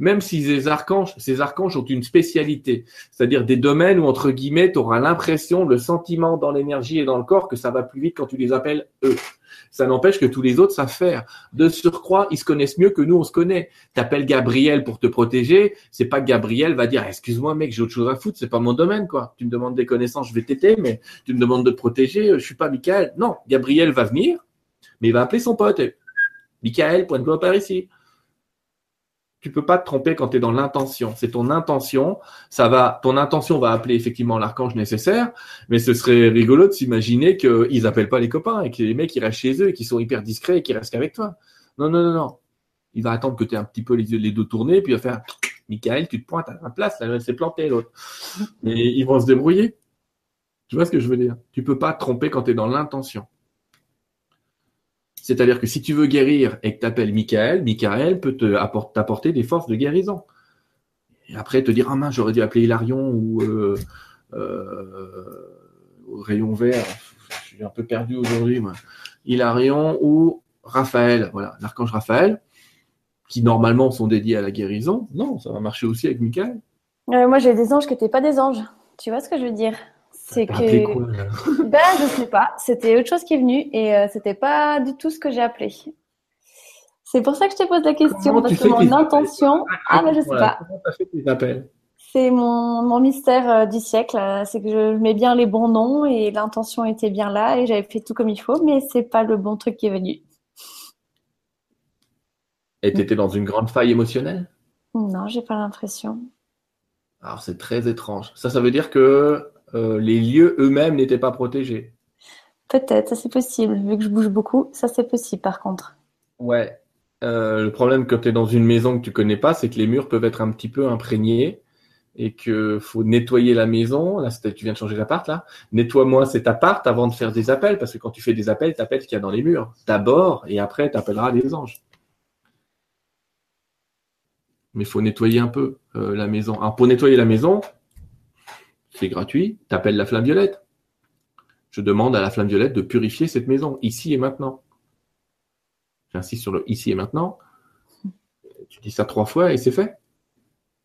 Speaker 2: Même si ces archanges, ces archanges ont une spécialité, c'est-à-dire des domaines où, entre guillemets, tu auras l'impression, le sentiment dans l'énergie et dans le corps que ça va plus vite quand tu les appelles eux. Ça n'empêche que tous les autres savent faire. De surcroît, ils se connaissent mieux que nous, on se connaît. T'appelles Gabriel pour te protéger, c'est pas que Gabriel va dire, excuse-moi mec, j'ai autre chose à foutre, c'est pas mon domaine, quoi. Tu me demandes des connaissances, je vais t'aider, mais tu me demandes de te protéger, je suis pas Michael. Non, Gabriel va venir, mais il va appeler son pote. Michael, point de vue par ici. Tu peux pas te tromper quand tu es dans l'intention. C'est ton intention. Ça va, ton intention va appeler effectivement l'archange nécessaire, mais ce serait rigolo de s'imaginer qu'ils appellent pas les copains et que les mecs restent chez eux et qu'ils sont hyper discrets et qu'ils restent avec toi. Non, non, non, non. Il va attendre que tu aies un petit peu les, les dos tournés, puis il va faire Michael, tu te pointes à la place, là, elle s'est plantée l'autre. Mais ils vont se débrouiller. Tu vois ce que je veux dire? Tu peux pas te tromper quand tu es dans l'intention. C'est-à-dire que si tu veux guérir et que tu appelles Michael, Michael peut t'apporter des forces de guérison. Et après te dire ah mince j'aurais dû appeler Hilarion ou euh, euh, Rayon Vert. Je suis un peu perdu aujourd'hui. Hilarion ou Raphaël, voilà, l'archange Raphaël, qui normalement sont dédiés à la guérison. Non, ça va marcher aussi avec Michael.
Speaker 1: Euh, moi, j'ai des anges qui n'étaient pas des anges. Tu vois ce que je veux dire?
Speaker 2: C'est que. Quoi,
Speaker 1: ben, je sais pas. C'était autre chose qui est venu et euh, c'était pas du tout ce que j'ai appelé. C'est pour ça que je te pose la question parce que mon intention. Ah, mais je sais pas.
Speaker 2: Comment as fait tes appels
Speaker 1: C'est mon, mon mystère euh, du siècle. C'est que je mets bien les bons noms et l'intention était bien là et j'avais fait tout comme il faut, mais c'est pas le bon truc qui est venu.
Speaker 2: Et tu étais dans une grande faille émotionnelle?
Speaker 1: Non, j'ai pas l'impression.
Speaker 2: Alors c'est très étrange. Ça, ça veut dire que euh, les lieux eux-mêmes n'étaient pas protégés.
Speaker 1: Peut-être, ça c'est possible. Vu que je bouge beaucoup, ça c'est possible par contre.
Speaker 2: Ouais. Euh, le problème quand tu es dans une maison que tu connais pas, c'est que les murs peuvent être un petit peu imprégnés et que faut nettoyer la maison. Là, tu viens de changer d'appart, là. Nettoie-moi cet appart avant de faire des appels, parce que quand tu fais des appels, tu appelles ce qu'il y a dans les murs. D'abord, et après, tu appelleras les anges mais il faut nettoyer un peu euh, la maison. Alors pour nettoyer la maison, c'est gratuit, tu appelles la flamme violette. Je demande à la flamme violette de purifier cette maison, ici et maintenant. J'insiste sur le ici et maintenant. Tu dis ça trois fois et c'est fait.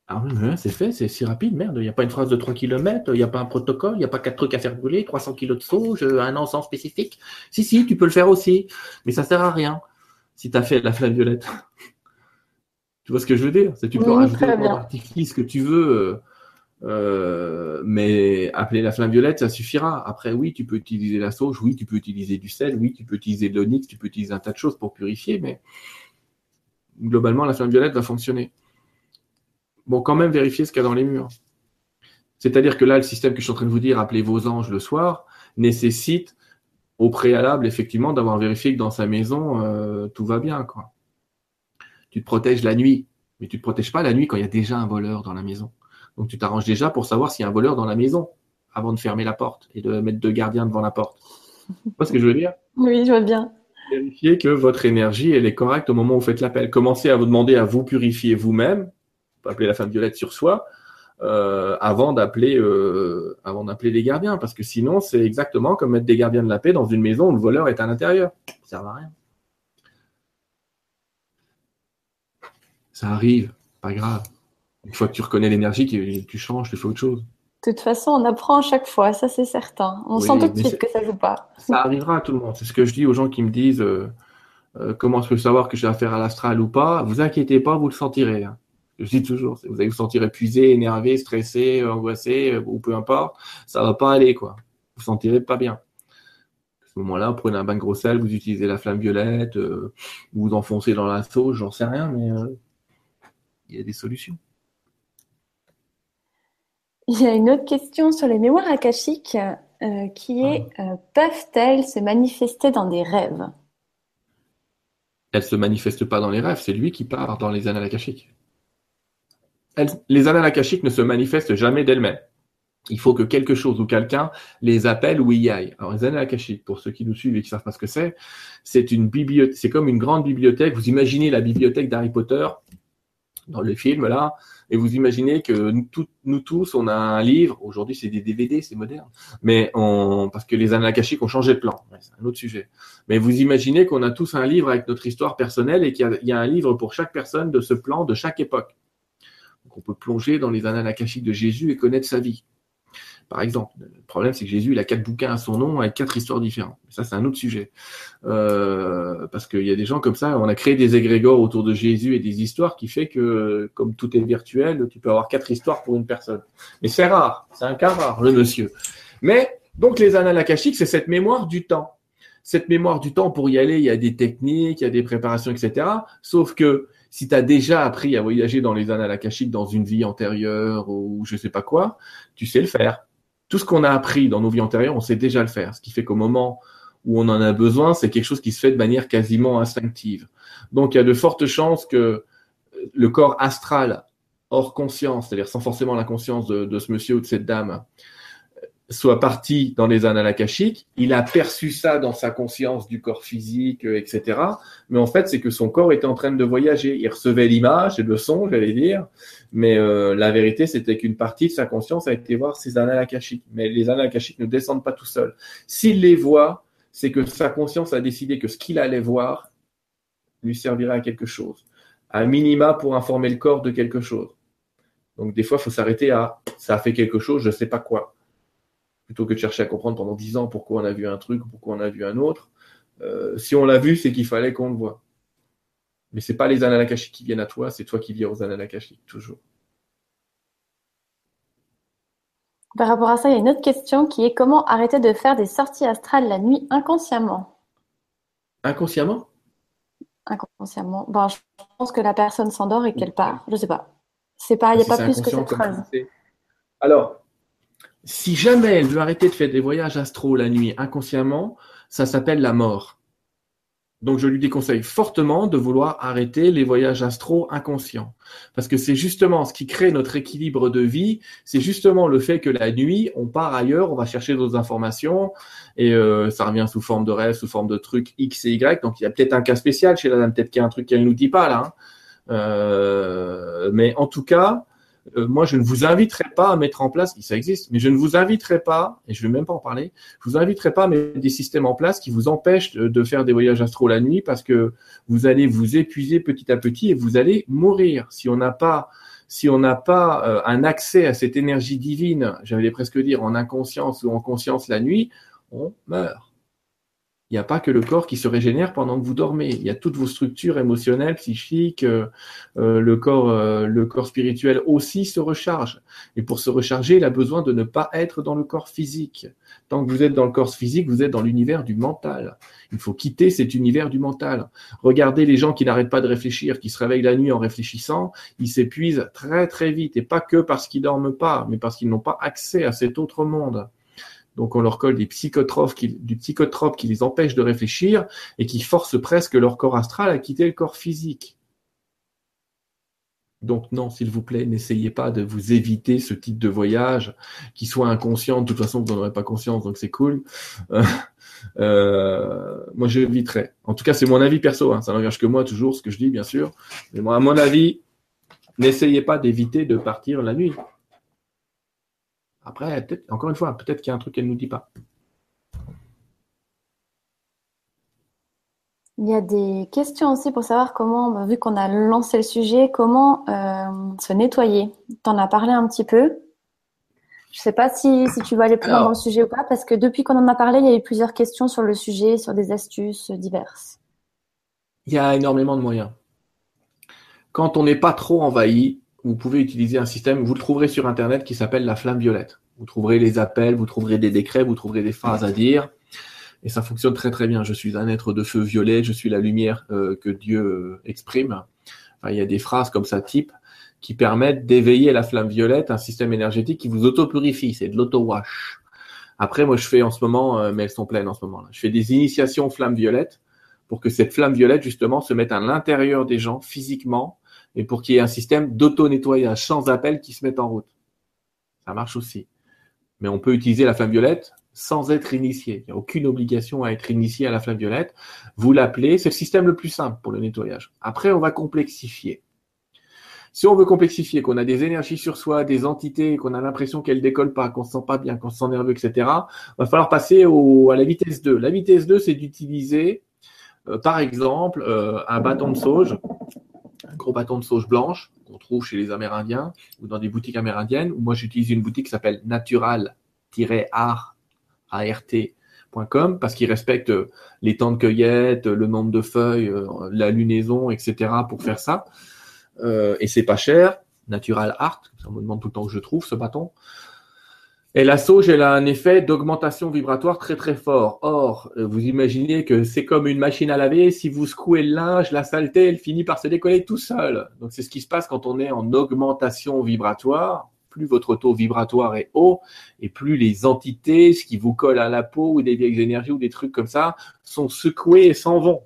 Speaker 2: Ah oui, c'est fait, c'est si rapide, merde. Il n'y a pas une phrase de 3 km, il n'y a pas un protocole, il n'y a pas quatre trucs à faire brûler, 300 kilos de sauge, un encens spécifique. Si, si, tu peux le faire aussi, mais ça sert à rien si tu as fait la flamme violette. Tu vois ce que je veux dire? C'est tu peux rajouter ce que tu veux, euh, mais appeler la flamme violette, ça suffira. Après, oui, tu peux utiliser la sauge, oui, tu peux utiliser du sel, oui, tu peux utiliser de l'onyx, tu peux utiliser un tas de choses pour purifier, mais globalement, la flamme violette va fonctionner. Bon, quand même vérifier ce qu'il y a dans les murs. C'est-à-dire que là, le système que je suis en train de vous dire, appelez vos anges le soir, nécessite au préalable, effectivement, d'avoir vérifié que dans sa maison, euh, tout va bien. Tu te protèges la nuit, mais tu ne te protèges pas la nuit quand il y a déjà un voleur dans la maison. Donc tu t'arranges déjà pour savoir s'il y a un voleur dans la maison avant de fermer la porte et de mettre deux gardiens devant la porte. Tu vois ce que je veux dire?
Speaker 1: Oui, je vois bien.
Speaker 2: Vérifiez que votre énergie elle est correcte au moment où vous faites l'appel. Commencez à vous demander à vous purifier vous-même. Appeler la femme violette sur soi. Euh, avant d'appeler euh, avant d'appeler les gardiens parce que sinon c'est exactement comme mettre des gardiens de la paix dans une maison où le voleur est à l'intérieur ça sert à rien Ça arrive, pas grave. Une fois que tu reconnais l'énergie, tu, changes, tu fais autre chose.
Speaker 1: De toute façon, on apprend à chaque fois, ça c'est certain. On sent tout de suite que ça joue pas.
Speaker 2: Ça arrivera à tout le monde. C'est ce que je dis aux gens qui me disent euh, euh, comment je peux savoir que j'ai affaire à l'astral ou pas. Vous inquiétez pas, vous le sentirez. Hein. Je dis toujours, vous allez vous sentir épuisé, énervé, stressé, angoissé, euh, ou peu importe, ça va pas aller quoi. Vous sentirez pas bien. À ce moment-là, vous prenez un bain de gros sel, vous utilisez la flamme violette, vous vous enfoncez dans la sauce, j'en sais rien, mais il y a des solutions.
Speaker 1: Il y a une autre question sur les mémoires akashiques euh, qui est ah. euh, peuvent-elles se manifester dans des rêves?
Speaker 2: Elles ne se manifestent pas dans les rêves, c'est lui qui part dans les annales akashiques. les annales akashiques ne se manifestent jamais d'elles-mêmes. Il faut que quelque chose ou quelqu'un les appelle ou y aille. Alors les annales akashiques, pour ceux qui nous suivent et qui savent pas ce que c'est, c'est une bibliothèque, c'est comme une grande bibliothèque. Vous imaginez la bibliothèque d'Harry Potter dans le film là, et vous imaginez que nous, tous, on a un livre. Aujourd'hui, c'est des DVD, c'est moderne, mais on, parce que les annales akashiques ont changé de plan. c'est un autre sujet. Mais vous imaginez qu'on a tous un livre avec notre histoire personnelle et qu'il y, a un livre pour chaque personne de ce plan de chaque époque. Donc, on peut plonger dans les annales akashiques de Jésus et connaître sa vie par exemple. Le problème, c'est que Jésus, il a quatre bouquins à son nom avec quatre histoires différentes. Ça, c'est un autre sujet. Euh, parce qu'il y a des gens comme ça, on a créé des égrégores autour de Jésus et des histoires qui fait que, comme tout est virtuel, tu peux avoir quatre histoires pour une personne. Mais c'est rare, c'est un cas rare, le monsieur. Mais, donc, les annales akashiques, c'est cette mémoire du temps. Cette mémoire du temps, pour y aller, il y a des techniques, il y a des préparations, etc. Sauf que, si tu as déjà appris à voyager dans les annales akashiques dans une vie antérieure ou je sais pas quoi, tu sais le faire tout ce qu'on a appris dans nos vies antérieures, on sait déjà le faire. Ce qui fait qu'au moment où on en a besoin, c'est quelque chose qui se fait de manière quasiment instinctive. Donc il y a de fortes chances que le corps astral hors conscience, c'est-à-dire sans forcément la conscience de, ce monsieur ou de cette dame, soit parti dans les annales akashiques, il a perçu ça dans sa conscience du corps physique, euh, etc. Mais en fait, c'est que son corps était en train de voyager. Il recevait l'image et le son, j'allais dire, mais euh, la vérité, c'était qu'une partie de sa conscience a été voir ces annales akashiques. Mais les annales akashiques ne descendent pas tout seuls. S'il les voit, c'est que sa conscience a décidé que ce qu'il allait voir lui servirait à quelque chose. À minima pour informer le corps de quelque chose. Donc des fois, il faut s'arrêter à ça a fait quelque chose, je ne sais pas quoi. Plutôt que de chercher à comprendre pendant dix ans pourquoi on a vu un truc, pourquoi on a vu un autre. Euh, si on l'a vu, c'est qu'il fallait qu'on le voit. Mais c'est pas les annales qui viennent à toi, c'est toi qui viens aux annales toujours.
Speaker 1: Par rapport à ça, il y a une autre question qui est comment arrêter de faire des sorties astrales la nuit inconsciemment?
Speaker 2: Inconsciemment?
Speaker 1: Inconsciemment. Bon, je pense que la personne s'endort et qu'elle part. Je sais pas. C'est pas, il n'y a pas plus que cette phrase.
Speaker 2: Alors, si jamais elle veut arrêter de faire des voyages astro la nuit inconsciemment, ça s'appelle la mort. Donc je lui déconseille fortement de vouloir arrêter les voyages astro inconscients. Parce que c'est justement ce qui crée notre équilibre de vie, c'est justement le fait que la nuit, on part ailleurs, on va chercher d'autres informations, et euh, ça revient sous forme de rêve, sous forme de trucs X et Y. Donc il y a peut-être un cas spécial chez la dame, peut-être qu'il y a un truc qu'elle nous dit pas là. Hein. Euh, mais en tout cas, euh, moi, je ne vous inviterai pas à mettre en place, ça existe, mais je ne vous inviterai pas, et je ne vais même pas en parler, je vous inviterai pas à mettre des systèmes en place qui vous empêchent de, faire des voyages astro la nuit parce que vous allez vous épuiser petit à petit et vous allez mourir si on n'a pas si on n'a pas euh, un accès à cette énergie divine, j'allais presque dire en inconscience ou en conscience la nuit, on meurt. Il n'y a pas que le corps qui se régénère pendant que vous dormez. Il y a toutes vos structures émotionnelles, psychiques, euh, euh, le corps, euh, le corps spirituel aussi se recharge. Et pour se recharger, il a besoin de ne pas être dans le corps physique. Tant que vous êtes dans le corps physique, vous êtes dans l'univers du mental. Il faut quitter cet univers du mental. Regardez les gens qui n'arrêtent pas de réfléchir, qui se réveillent la nuit en réfléchissant, ils s'épuisent très très vite. Et pas que parce qu'ils dorment pas, mais parce qu'ils n'ont pas accès à cet autre monde. Donc on leur colle des psychotropes qui, du psychotrope qui les empêche de réfléchir et qui force presque leur corps astral à quitter le corps physique. Donc non, s'il vous plaît, n'essayez pas de vous éviter ce type de voyage qui soit inconscient. De toute façon, vous n'en aurez pas conscience, donc c'est cool. Euh, euh, moi, je l'éviterai. En tout cas, c'est mon avis perso. Hein. Ça n'engage que moi toujours, ce que je dis, bien sûr. Mais moi, à mon avis, n'essayez pas d'éviter de partir la nuit. Après, encore une fois, peut-être qu'il y a un truc qu'elle ne nous dit pas.
Speaker 1: Il y a des questions aussi pour savoir comment, bah, vu qu'on a lancé le sujet, comment euh, se nettoyer. Tu en as parlé un petit peu. Je ne sais pas si, tu vas aller plus loin dans le sujet ou pas, parce que depuis qu'on en a parlé, il y a eu plusieurs questions sur le sujet, sur des astuces diverses.
Speaker 2: Il y a énormément de moyens. Quand on n'est pas trop envahi, vous pouvez utiliser un système, vous le trouverez sur Internet, qui s'appelle la flamme violette. Vous trouverez les appels, vous trouverez des décrets, vous trouverez des phrases à dire. Et ça fonctionne très très bien. Je suis un être de feu violet, je suis la lumière euh, que Dieu euh, exprime. il y a des phrases comme ça type qui permettent d'éveiller la flamme violette, un système énergétique qui vous auto-purifie. C'est de l'auto-wash. Après, moi, je fais en ce moment, euh, mais elles sont pleines en ce moment. -là. Je fais des initiations flamme violette pour que cette flamme violette, justement, se mette à l'intérieur des gens physiquement et pour qu'il y ait un système d'auto-nettoyage sans appel qui se mette en route. Ça marche aussi. Mais on peut utiliser la flamme violette sans être initié. Il n'y a aucune obligation à être initié à la flamme violette. Vous l'appelez, c'est le système le plus simple pour le nettoyage. Après, on va complexifier. Si on veut complexifier, qu'on a des énergies sur soi, des entités, qu'on a l'impression qu'elles décollent pas, qu'on se sent pas bien, qu'on se sent nerveux, etc., va falloir passer à la vitesse 2. La vitesse 2, c'est d'utiliser, euh, par exemple, euh, un bâton de sauge un gros bâton de sauge blanche qu'on trouve chez les Amérindiens ou dans des boutiques amérindiennes. Moi, j'utilise une boutique qui s'appelle natural-art.com parce qu'ils respectent les temps de cueillette, le nombre de feuilles, euh, la lunaison, etc. pour faire ça. Euh, et c'est pas cher. Natural Art, ça me demande tout le temps où je trouve ce bâton. Et la sauge, elle a un effet d'augmentation vibratoire très très fort. Or, euh, vous imaginez que c'est comme une machine à laver. Si vous secouez le linge, la saleté, elle finit par se décoller tout seul. Donc c'est ce qui se passe quand on est en augmentation vibratoire. Plus votre taux vibratoire est haut, et plus les entités, ce qui vous colle à la peau ou des vieilles énergies ou des trucs comme ça, sont secoués et s'en vont.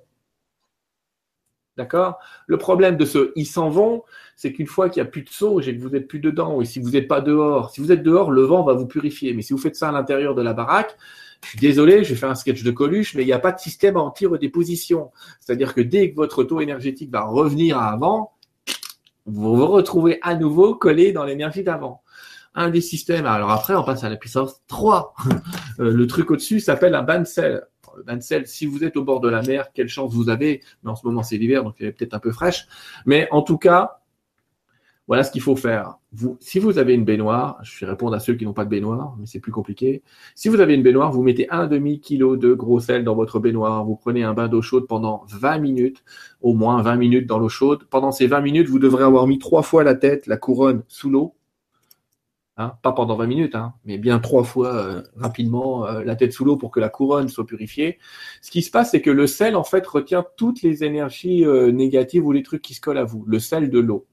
Speaker 2: D'accord? Le problème de ce ils s'en vont, c'est qu'une fois qu'il n'y a plus de sauge et que vous n'êtes plus dedans, et si vous n'êtes pas dehors, si vous êtes dehors, le vent va vous purifier. Mais si vous faites ça à l'intérieur de la baraque, je suis désolé, je faire un sketch de Coluche, mais il n'y a pas de système anti-redéposition. C'est-à-dire que dès que votre taux énergétique va revenir à avant, vous vous retrouvez à nouveau collé dans l'énergie d'avant. un des systèmes. Alors après, on passe à la puissance 3. Euh, le truc au-dessus s'appelle un bain de sel. Le bain de sel, si vous être au bord de la mer, quelle chance vous avez? Mais en ce moment, c'est l'hiver, donc il est peut-être un peu fraîche. Mais en tout cas, voilà ce qu'il faut faire. Si vous avez une baignoire, je vais répondre à ceux qui n'ont pas de baignoire, mais c'est plus compliqué. Si vous avez une baignoire, vous mettez un demi kilo de gros sel dans votre baignoire. Vous prenez un bain d'eau chaude pendant 20 minutes, au moins 20 minutes dans l'eau chaude. Pendant ces 20 minutes, vous devrez avoir mis trois fois la tête, la couronne sous l'eau. Hein, pas pendant 20 minutes, hein, mais bien trois fois euh, rapidement euh, la tête sous l'eau pour que la couronne soit purifiée. Ce qui se passe, c'est que le sel, en fait, retient toutes les énergies euh, négatives ou les trucs qui se collent à vous. Le sel de l'eau.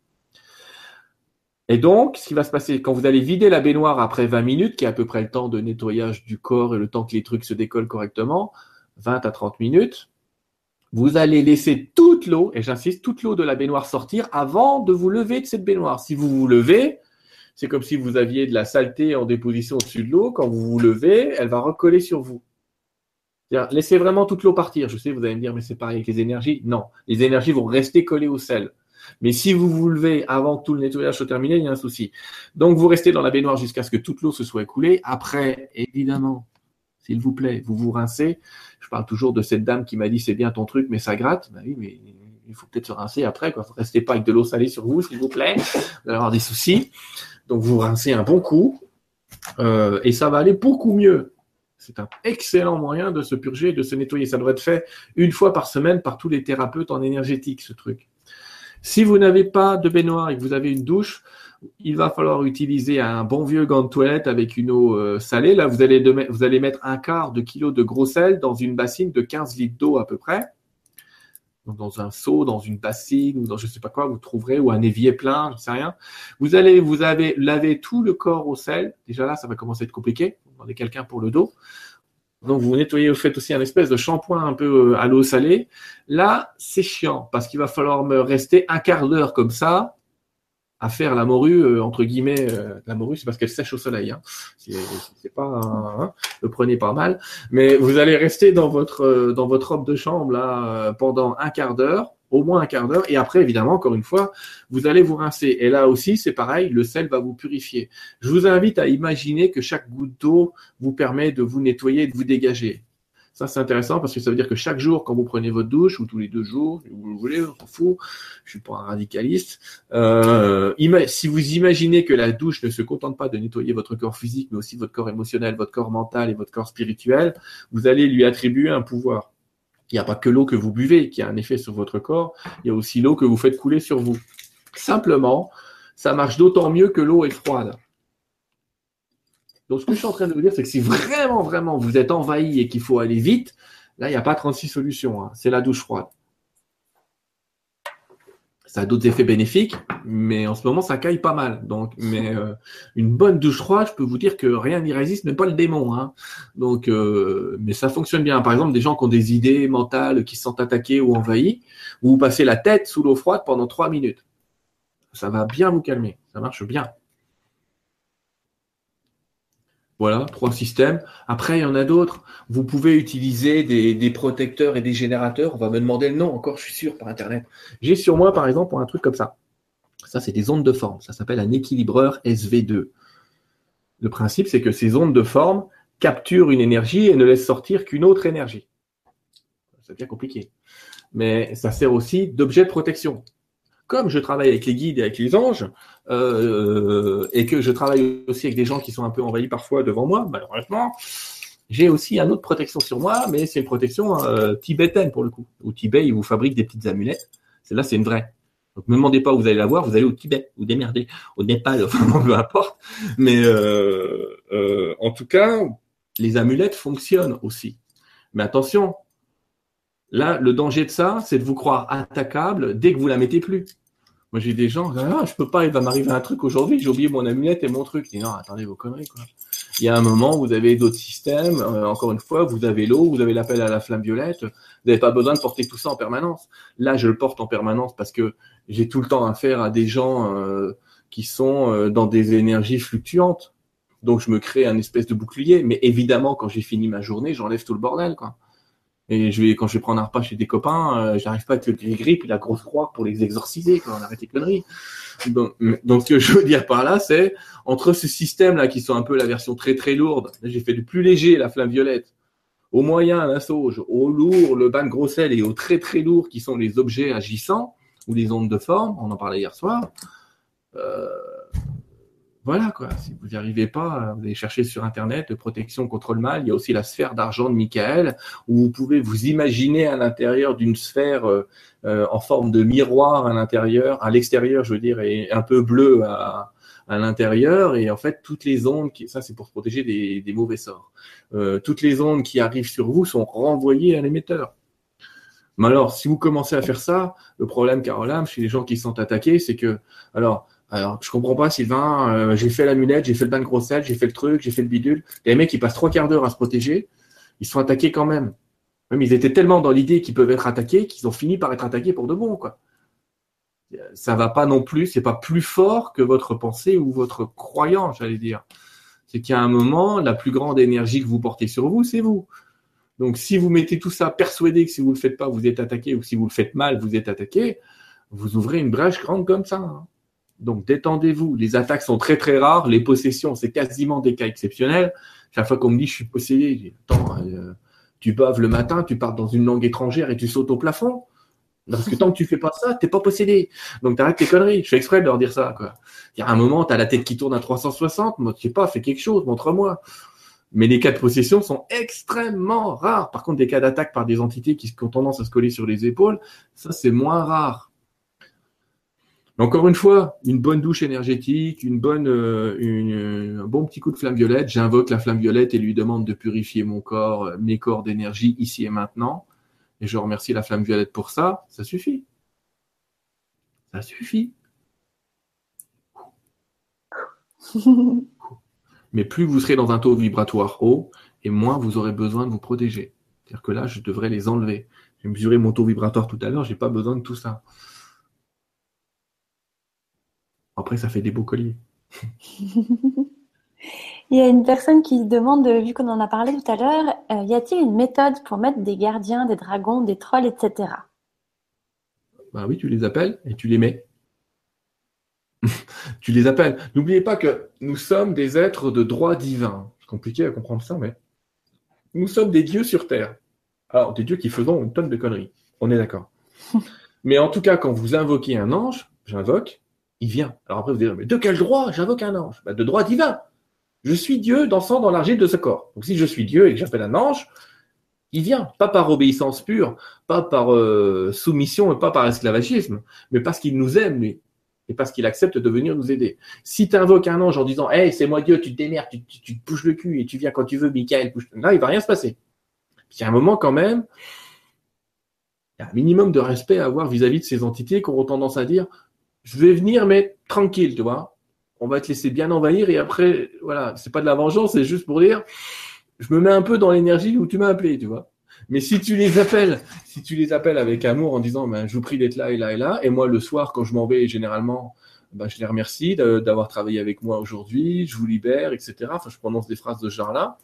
Speaker 2: Et donc, ce qui va se passer, quand vous allez vider la baignoire après 20 minutes, qui est à peu près le temps de nettoyage du corps et le temps que les trucs se décollent correctement, 20 à 30 minutes, vous allez laisser toute l'eau, et j'insiste, toute l'eau de la baignoire sortir avant de vous lever de cette baignoire. Si vous vous levez, c'est comme si vous aviez de la saleté en déposition au-dessus de l'eau. Quand vous vous levez, elle va recoller sur vous. Laissez vraiment toute l'eau partir. Je sais, vous allez me dire, mais c'est pareil avec les énergies. Non, les énergies vont rester collées au sel. Mais si vous vous levez avant que tout le nettoyage soit terminé, il y a un souci. Donc, vous restez dans la baignoire jusqu'à ce que toute l'eau se soit écoulée. Après, évidemment, s'il vous plaît, vous vous rincez. Je parle toujours de cette dame qui m'a dit c'est bien ton truc, mais ça gratte. Bah oui, mais il faut peut-être se rincer après. Quoi. Restez pas avec de l'eau salée sur vous, s'il vous plaît. Vous allez avoir des soucis. Donc, vous rincez un bon coup. Euh, et ça va aller beaucoup mieux. C'est un excellent moyen de se purger, de se nettoyer. Ça devrait être fait une fois par semaine par tous les thérapeutes en énergétique, ce truc. Si vous n'avez pas de baignoire et que vous avez une douche, il va falloir utiliser un bon vieux gant de toilette avec une eau euh, salée. Là, vous allez, vous allez mettre un quart de kilo de gros sel dans une bassine de 15 litres d'eau à peu près. Donc, dans un seau, dans une bassine ou dans je ne sais pas quoi, vous trouverez, ou un évier plein, je ne sais rien. Vous allez, vous avez lavé tout le corps au sel. Déjà là, ça va commencer à être compliqué. Vous demandez quelqu'un pour le dos. Donc vous nettoyez, vous faites aussi un espèce de shampoing un peu euh, à l'eau salée. Là, c'est chiant parce qu'il va falloir me rester un quart d'heure comme ça à faire la morue euh, entre guillemets. Euh, la morue, c'est parce qu'elle sèche au soleil. Hein. C'est pas, hein, le prenez pas mal. Mais vous allez rester dans votre dans votre robe de chambre là pendant un quart d'heure au moins un quart d'heure. Et après, évidemment, encore une fois, vous allez vous rincer. Et là aussi, c'est pareil, le sel va vous purifier. Je vous invite à imaginer que chaque goutte d'eau vous permet de vous nettoyer et de vous dégager. Ça, c'est intéressant parce que ça veut dire que chaque jour, quand vous prenez votre douche, ou tous les deux jours, si vous le voulez, on s'en fout, je suis pas un radicaliste, euh, si vous imaginez que la douche ne se contente pas de nettoyer votre corps physique, mais aussi votre corps émotionnel, votre corps mental et votre corps spirituel, vous allez lui attribuer un pouvoir il n'y a pas que l'eau que vous buvez qui a un effet sur votre corps, il y a aussi l'eau que vous faites couler sur vous. Simplement, ça marche d'autant mieux que l'eau est froide. Donc, ce que je suis en train de vous dire, c'est que si vraiment, vraiment vous êtes envahi et qu'il faut aller vite, là, il n'y a pas 36 solutions. Hein. C'est la douche froide. Ça a d'autres effets bénéfiques, mais en ce moment, ça caille pas mal. Donc, mais euh, une bonne douche froide, je peux vous dire que rien n'y résiste, même pas le démon. Hein. Donc, euh, mais ça fonctionne bien. Par exemple, des gens qui ont des idées mentales, qui se sentent attaqués ou envahis, vous passez la tête sous l'eau froide pendant trois minutes. Ça va bien vous calmer. Ça marche bien. Voilà, trois systèmes. Après, il y en a d'autres. Vous pouvez utiliser des, protecteurs et des générateurs. On va me demander le nom encore, je suis sûr, par Internet. J'ai sur moi, par exemple, un truc comme ça. Ça, c'est des ondes de forme. Ça s'appelle un équilibreur SV2. Le principe, c'est que ces ondes de forme capturent une énergie et ne laissent sortir qu'une autre énergie. C'est bien compliqué. Mais ça sert aussi d'objet de protection comme je travaille avec les guides et avec les anges, euh, et que je travaille aussi avec des gens qui sont un peu envahis parfois devant moi, malheureusement, j'ai aussi une autre protection sur moi, mais c'est une protection euh, tibétaine pour le coup. Au Tibet, ils vous fabriquent des petites amulettes. Celle-là, c'est une vraie. Donc, ne me demandez pas où vous allez la voir, vous allez au Tibet, ou démerdez, au Népal, enfin, peu importe. Mais euh, en tout cas, les amulettes fonctionnent aussi. Mais attention, là, le danger de ça, c'est de vous croire attaquable dès que vous la mettez plus. Moi, j'ai des gens, ah, je peux pas, il va m'arriver un truc aujourd'hui, j'ai oublié mon amulette et mon truc. Non, attendez vos conneries, quoi. Il y a un moment, vous avez d'autres systèmes, euh, encore une fois, vous avez l'eau, vous avez l'appel à la flamme violette, vous n'avez pas besoin de porter tout ça en permanence. Là, je le porte en permanence parce que j'ai tout le temps affaire à des gens euh, qui sont euh, dans des énergies fluctuantes. Donc, je me crée un espèce de bouclier. Mais évidemment, quand j'ai fini ma journée, j'enlève tout le bordel, quoi. Et je vais, quand je vais prendre un repas chez des copains, euh, j'arrive pas avec le gris-gris puis la grosse croix pour les exorciser, quand on arrête les conneries. Donc, ce que je veux dire par là, c'est entre ce système-là qui sont un peu la version très très lourde, j'ai fait du plus léger la flamme violette, au moyen la sauge, au lourd le bain de gros sel et au très très lourd qui sont les objets agissants ou les ondes de forme, on en parlait hier soir. Euh, voilà quoi, si vous n'y arrivez pas, vous allez chercher sur internet protection contre le mal. Il y a aussi la sphère d'argent de Michael, où vous pouvez vous imaginer à l'intérieur d'une sphère euh, euh, en forme de miroir à l'intérieur, à l'extérieur, je veux dire, et un peu bleu à, l'intérieur. Et en fait, toutes les ondes, ça c'est pour se protéger des, mauvais sorts. Euh, toutes les ondes qui arrivent sur vous sont renvoyées à l'émetteur. Mais alors, si vous commencez à faire ça, le problème, Caroline, chez les gens qui sont attaqués, c'est que, alors, alors, je comprends pas, Sylvain. Euh, j'ai fait la lunette, j'ai fait le bain de grosselle, j'ai fait le truc, j'ai fait le bidule. Les mecs, ils passent trois quarts d'heure à se protéger. Ils sont attaqués quand même. Même ils étaient tellement dans l'idée qu'ils peuvent être attaqués qu'ils ont fini par être attaqués pour de bon, quoi. Ça va pas non plus, c'est pas plus fort que votre pensée ou votre croyance, j'allais dire. C'est a un moment, la plus grande énergie que vous portez sur vous, c'est vous. Donc, si vous mettez tout ça persuadé que si vous le faites pas, vous êtes attaqué, ou si vous le faites mal, vous êtes attaqué, vous ouvrez une brèche grande comme ça. Hein. Donc détendez-vous. Les attaques sont très très rares. Les possessions, c'est quasiment des cas exceptionnels. Chaque fois qu'on me dit je suis possédé, je dis, attends, euh, tu baves le matin, tu pars dans une langue étrangère et tu sautes au plafond. Parce que tant que tu fais pas ça, t'es pas possédé. Donc t'arrêtes tes conneries. Je fais exprès de leur dire ça. Quoi. Il y a un moment, tu as la tête qui tourne à 360. Moi, je sais pas, fais quelque chose, montre-moi. Mais les cas de possession sont extrêmement rares. Par contre, des cas d'attaque par des entités qui ont tendance à se coller sur les épaules, ça c'est moins rare encore une fois, une bonne douche énergétique, une bonne, euh, un bon petit coup de flamme violette. J'invoque la flamme violette et lui demande de purifier mon corps, euh, mes corps d'énergie ici et maintenant. Et je remercie la flamme violette pour ça. Ça suffit. Ça suffit. Mais plus vous serez dans un taux vibratoire haut, et moins vous aurez besoin de vous protéger. C'est-à-dire que là, je devrais les enlever. J'ai mesuré mon taux vibratoire tout à l'heure, j'ai pas besoin de tout ça. Après, ça fait des beaux colliers.
Speaker 1: Il y a une personne qui demande, vu qu'on en a parlé tout à l'heure, euh, y a-t-il une méthode pour mettre des gardiens, des dragons, des trolls, etc.
Speaker 2: Bah oui, tu les appelles et tu les mets. tu les appelles. N'oubliez pas que nous sommes des êtres de droit divin. C'est compliqué à comprendre ça, mais nous sommes des dieux sur Terre. Alors, des dieux qui faisons une tonne de conneries. On est d'accord. mais en tout cas, quand vous invoquez un ange, j'invoque, il vient. Alors après, vous direz, mais de quel droit? J'invoque un ange bah, De droit divin. Je suis Dieu dansant dans l'argile de ce corps. Donc si je suis Dieu et que j'appelle un ange, il vient. Pas par obéissance pure, pas par euh, soumission pas par esclavagisme, mais parce qu'il nous aime, lui. Et parce qu'il accepte de venir nous aider. Si tu invoques un ange en disant Hey, c'est moi Dieu, tu te démerdes, tu, te bouges le cul et tu viens quand tu veux, Michael, bouge. Là, il va rien se passer. Il y un moment quand même, il y a un minimum de respect à avoir vis-à-vis -vis de ces entités qui auront tendance à dire je vais venir, mais tranquille, tu vois. On va te laisser bien envahir et après, voilà, c'est pas de la vengeance, c'est juste pour dire, je me mets un peu dans l'énergie où tu m'as appelé, tu vois. Mais si tu les appelles, si tu les appelles avec amour en disant, ben, je vous prie d'être là et là et là, et moi le soir quand je m'en vais, généralement, ben, je les remercie d'avoir travaillé avec moi aujourd'hui, je vous libère, etc. Enfin, je prononce des phrases de ce genre-là.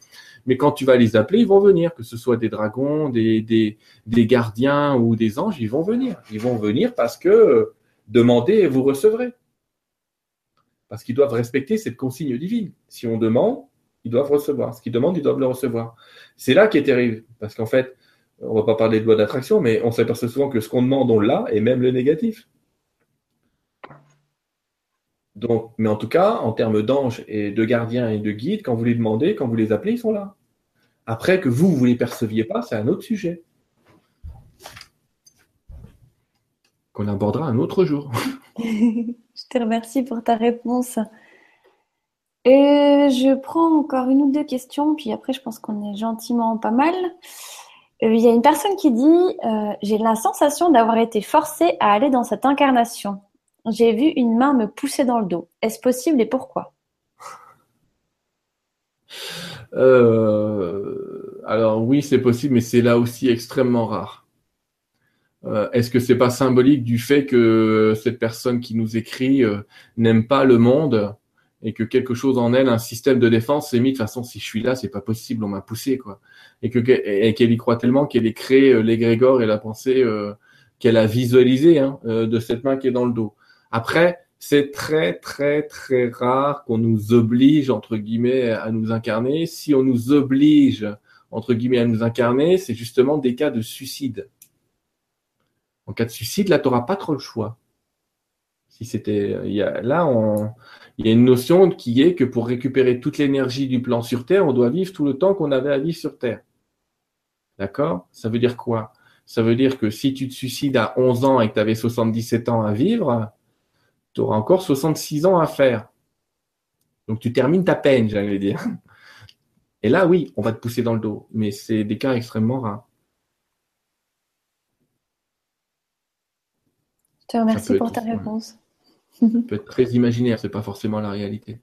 Speaker 2: Mais quand tu vas les appeler, ils vont venir, que ce soit des dragons, des, des, des gardiens ou des anges, ils vont venir. Ils vont venir parce que Demandez et vous recevrez. Parce qu'ils doivent respecter cette consigne divine. Si on demande, ils doivent recevoir. Ce qu'ils demandent, ils doivent le recevoir. C'est là qui est terrible. Parce qu'en fait, on ne va pas parler de loi d'attraction, mais on s'aperçoit souvent que ce qu'on demande, on l'a, et même le négatif. Donc, mais en tout cas, en termes d'anges et de gardiens et de guides, quand vous les demandez, quand vous les appelez, ils sont là. Après, que vous, vous ne les perceviez pas, c'est un autre sujet. Qu'on abordera un autre jour.
Speaker 1: je te remercie pour ta réponse. Et je prends encore une ou deux questions, puis après je pense qu'on est gentiment pas mal. Euh, il y a une personne qui dit euh, J'ai la sensation d'avoir été forcée à aller dans cette incarnation. J'ai vu une main me pousser dans le dos. Est-ce possible et pourquoi?
Speaker 2: Euh, Alors oui, c'est possible, mais c'est là aussi extrêmement rare. Euh, est-ce que c'est pas symbolique du fait que cette personne qui nous écrit euh, n'aime pas le monde et que quelque chose en elle, un système de défense, s'est mis de façon, si je suis là, c'est pas possible, on m'a poussé, quoi. Et que et qu'elle y croit tellement qu'elle ait créé euh, l'égrégore et la pensée euh, qu'elle a visualisé hein, de cette main qui est dans le dos. Après, c'est très très très rare qu'on nous oblige entre guillemets à nous incarner. Si on nous oblige entre guillemets à nous incarner, c'est justement des cas de suicide. En cas de suicide, là, tu n'auras pas trop le choix. Si c'était, a, là, il y a une notion qui est que pour récupérer toute l'énergie du plan sur Terre, on doit vivre tout le temps qu'on avait à vivre sur Terre. D'accord? Ça veut dire quoi? Ça veut dire que si tu te suicides à 11 ans et que tu avais 77 ans à vivre, tu auras encore 66 ans à faire. Donc tu termines ta peine, j'allais dire. Et là, oui, on va te pousser dans le dos, mais c'est des cas extrêmement rares.
Speaker 1: Te remercie pour ta réponse.
Speaker 2: Ça peut être très imaginaire, c'est pas forcément la réalité.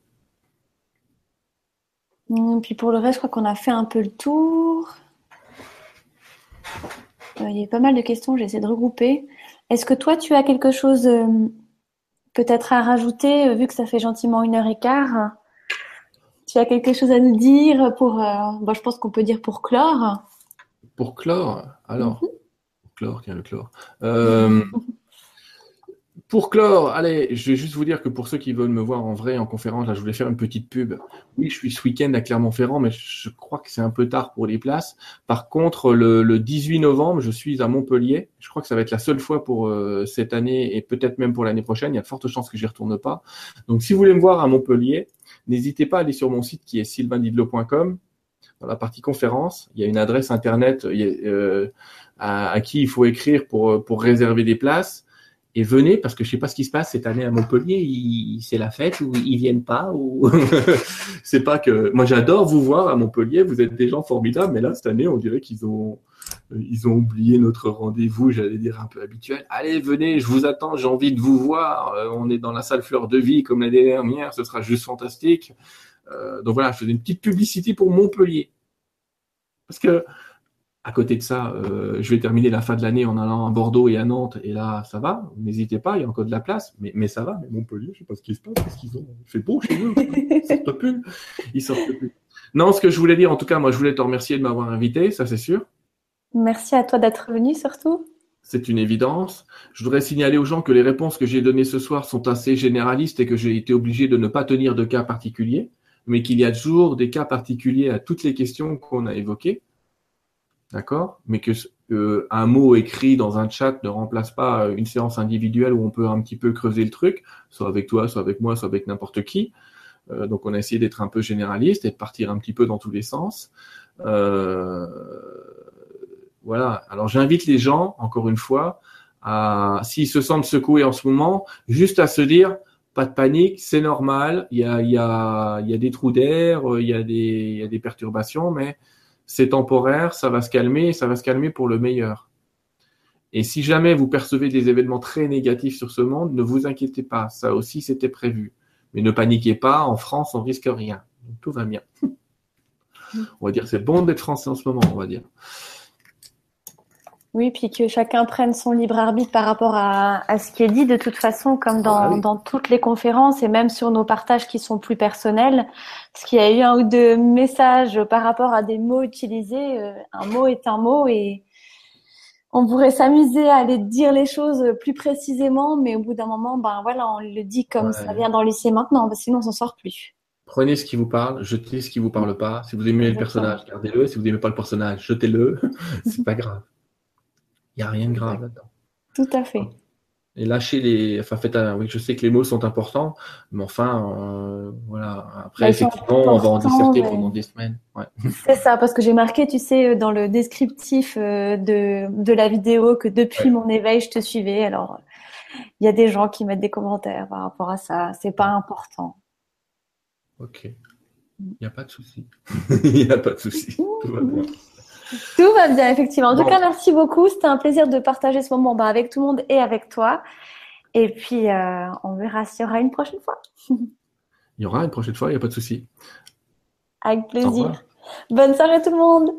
Speaker 1: Et puis pour le reste, je crois qu'on a fait un peu le tour. Euh, il y a pas mal de questions, j'ai essayé de regrouper. Est-ce que toi, tu as quelque chose euh, peut-être à rajouter, euh, vu que ça fait gentiment une heure et quart? Tu as quelque chose à nous dire pour, je pense qu'on peut dire pour clore.
Speaker 2: Pour clore, alors, mhm. clore, tiens le chlore. Pour clore, allez, je vais juste vous dire que pour ceux qui veulent me voir en vrai en conférence, là, je voulais faire une petite pub. Oui, je suis ce week-end à Clermont-Ferrand, mais je crois que c'est un peu tard pour les places. Par contre, le, 18 novembre, je suis à Montpellier. Je crois que ça va être la seule fois pour euh, cette année et peut-être même pour l'année prochaine. Il y a de fortes chances que j'y retourne pas. Donc, si vous voulez me voir à Montpellier, n'hésitez pas à aller sur mon site qui est sylvaindidlo.com. Dans la partie conférence, il y a une adresse internet euh, à, à, qui il faut écrire pour, pour réserver des places et venez parce que je sais pas ce qui se passe cette année à Montpellier, c'est la fête ou ils viennent pas ou c'est pas que moi j'adore vous voir à Montpellier, vous êtes des gens formidables, mais là cette année on dirait qu'ils ont ils ont oublié notre rendez-vous, j'allais dire un peu habituel. Allez, venez, je vous attends, j'ai envie de vous voir. Euh, on est dans la salle Fleur de Vie comme l'année dernière, ce sera juste fantastique. Euh, donc voilà, je faisais une petite publicité pour Montpellier parce que à côté de ça, euh, je vais terminer la fin de l'année en allant à Bordeaux et à Nantes, et là, ça va. N'hésitez pas, il y a encore de la place, mais, mais ça va. Mais Montpellier, je sais pas ce qui se passe, qu'est-ce qu'ils ont? Fait beau chez eux. Ils sortent plus. Ils sortent plus. Non, ce que je voulais dire, en tout cas, moi, je voulais te remercier de m'avoir invité, ça c'est sûr.
Speaker 1: Merci à toi d'être venu surtout.
Speaker 2: C'est une évidence. Je voudrais signaler aux gens que les réponses que j'ai données ce soir sont assez généralistes et que j'ai été obligé de ne pas tenir de cas particuliers, mais qu'il y a toujours des cas particuliers à toutes les questions qu'on a évoquées d'accord? Mais que euh, un mot écrit dans un chat ne remplace pas euh, une séance individuelle où on peut un petit peu creuser le truc, soit avec toi, soit avec moi, soit avec n'importe qui. Euh, donc on a essayé d'être un peu généraliste et de partir un petit peu dans tous les sens. voilà. Alors j'invite les gens, encore une fois, à s'ils se sentent secoués en ce moment, juste à se dire pas de panique, c'est normal. Il y a, il y a, il y a des trous d'air, il y a des, il y a des perturbations, mais c'est temporaire, ça va se calmer, ça va se calmer pour le meilleur. Et si jamais vous percevez des événements très négatifs sur ce monde, ne vous inquiétez pas, ça aussi c'était prévu. Mais ne paniquez pas, en France on risque rien. tout va bien. On va dire c'est bon d'être français en ce moment, on va dire.
Speaker 1: Oui, puis que chacun prenne son libre arbitre par rapport à, ce qui est dit de toute façon, comme dans, ah dans, toutes les conférences et même sur nos partages qui sont plus personnels. Parce qu'il y a eu un ou deux messages par rapport à des mots utilisés. Euh, un mot est un mot et on pourrait s'amuser à aller dire les choses plus précisément, mais au bout d'un moment, ben voilà, on le dit comme ça vient dans le lycée maintenant, sinon on s'en sort plus.
Speaker 2: Prenez ce qui vous parle, jetez ce qui vous parle pas. Si vous aimez le personnage, gardez-le. Si vous n'aimez pas le personnage, jetez-le. C'est pas grave. Il n'y a rien de grave là-dedans.
Speaker 1: Tout à fait.
Speaker 2: Et lâcher les. Enfin, faites oui, je sais que les mots sont importants, mais enfin, euh, voilà. Après, bah, effectivement, on va en disserter pendant des semaines.
Speaker 1: C'est ça, parce que j'ai marqué, tu sais, dans le descriptif euh, de, de la vidéo que depuis mon éveil, je te suivais. Alors, il y a des gens qui mettent des commentaires par rapport à ça. C'est pas important.
Speaker 2: Ok. Il n'y a pas de souci. Il n'y a pas de souci. Tout va bien.
Speaker 1: Tout va bien, effectivement. En tout cas, merci beaucoup. C'était un plaisir de partager ce moment bah, avec tout le monde et avec toi. Et puis, euh, on verra s'il y aura une prochaine fois.
Speaker 2: il y aura une prochaine fois, il n'y a pas de souci.
Speaker 1: Avec plaisir. Bonne soirée tout le monde.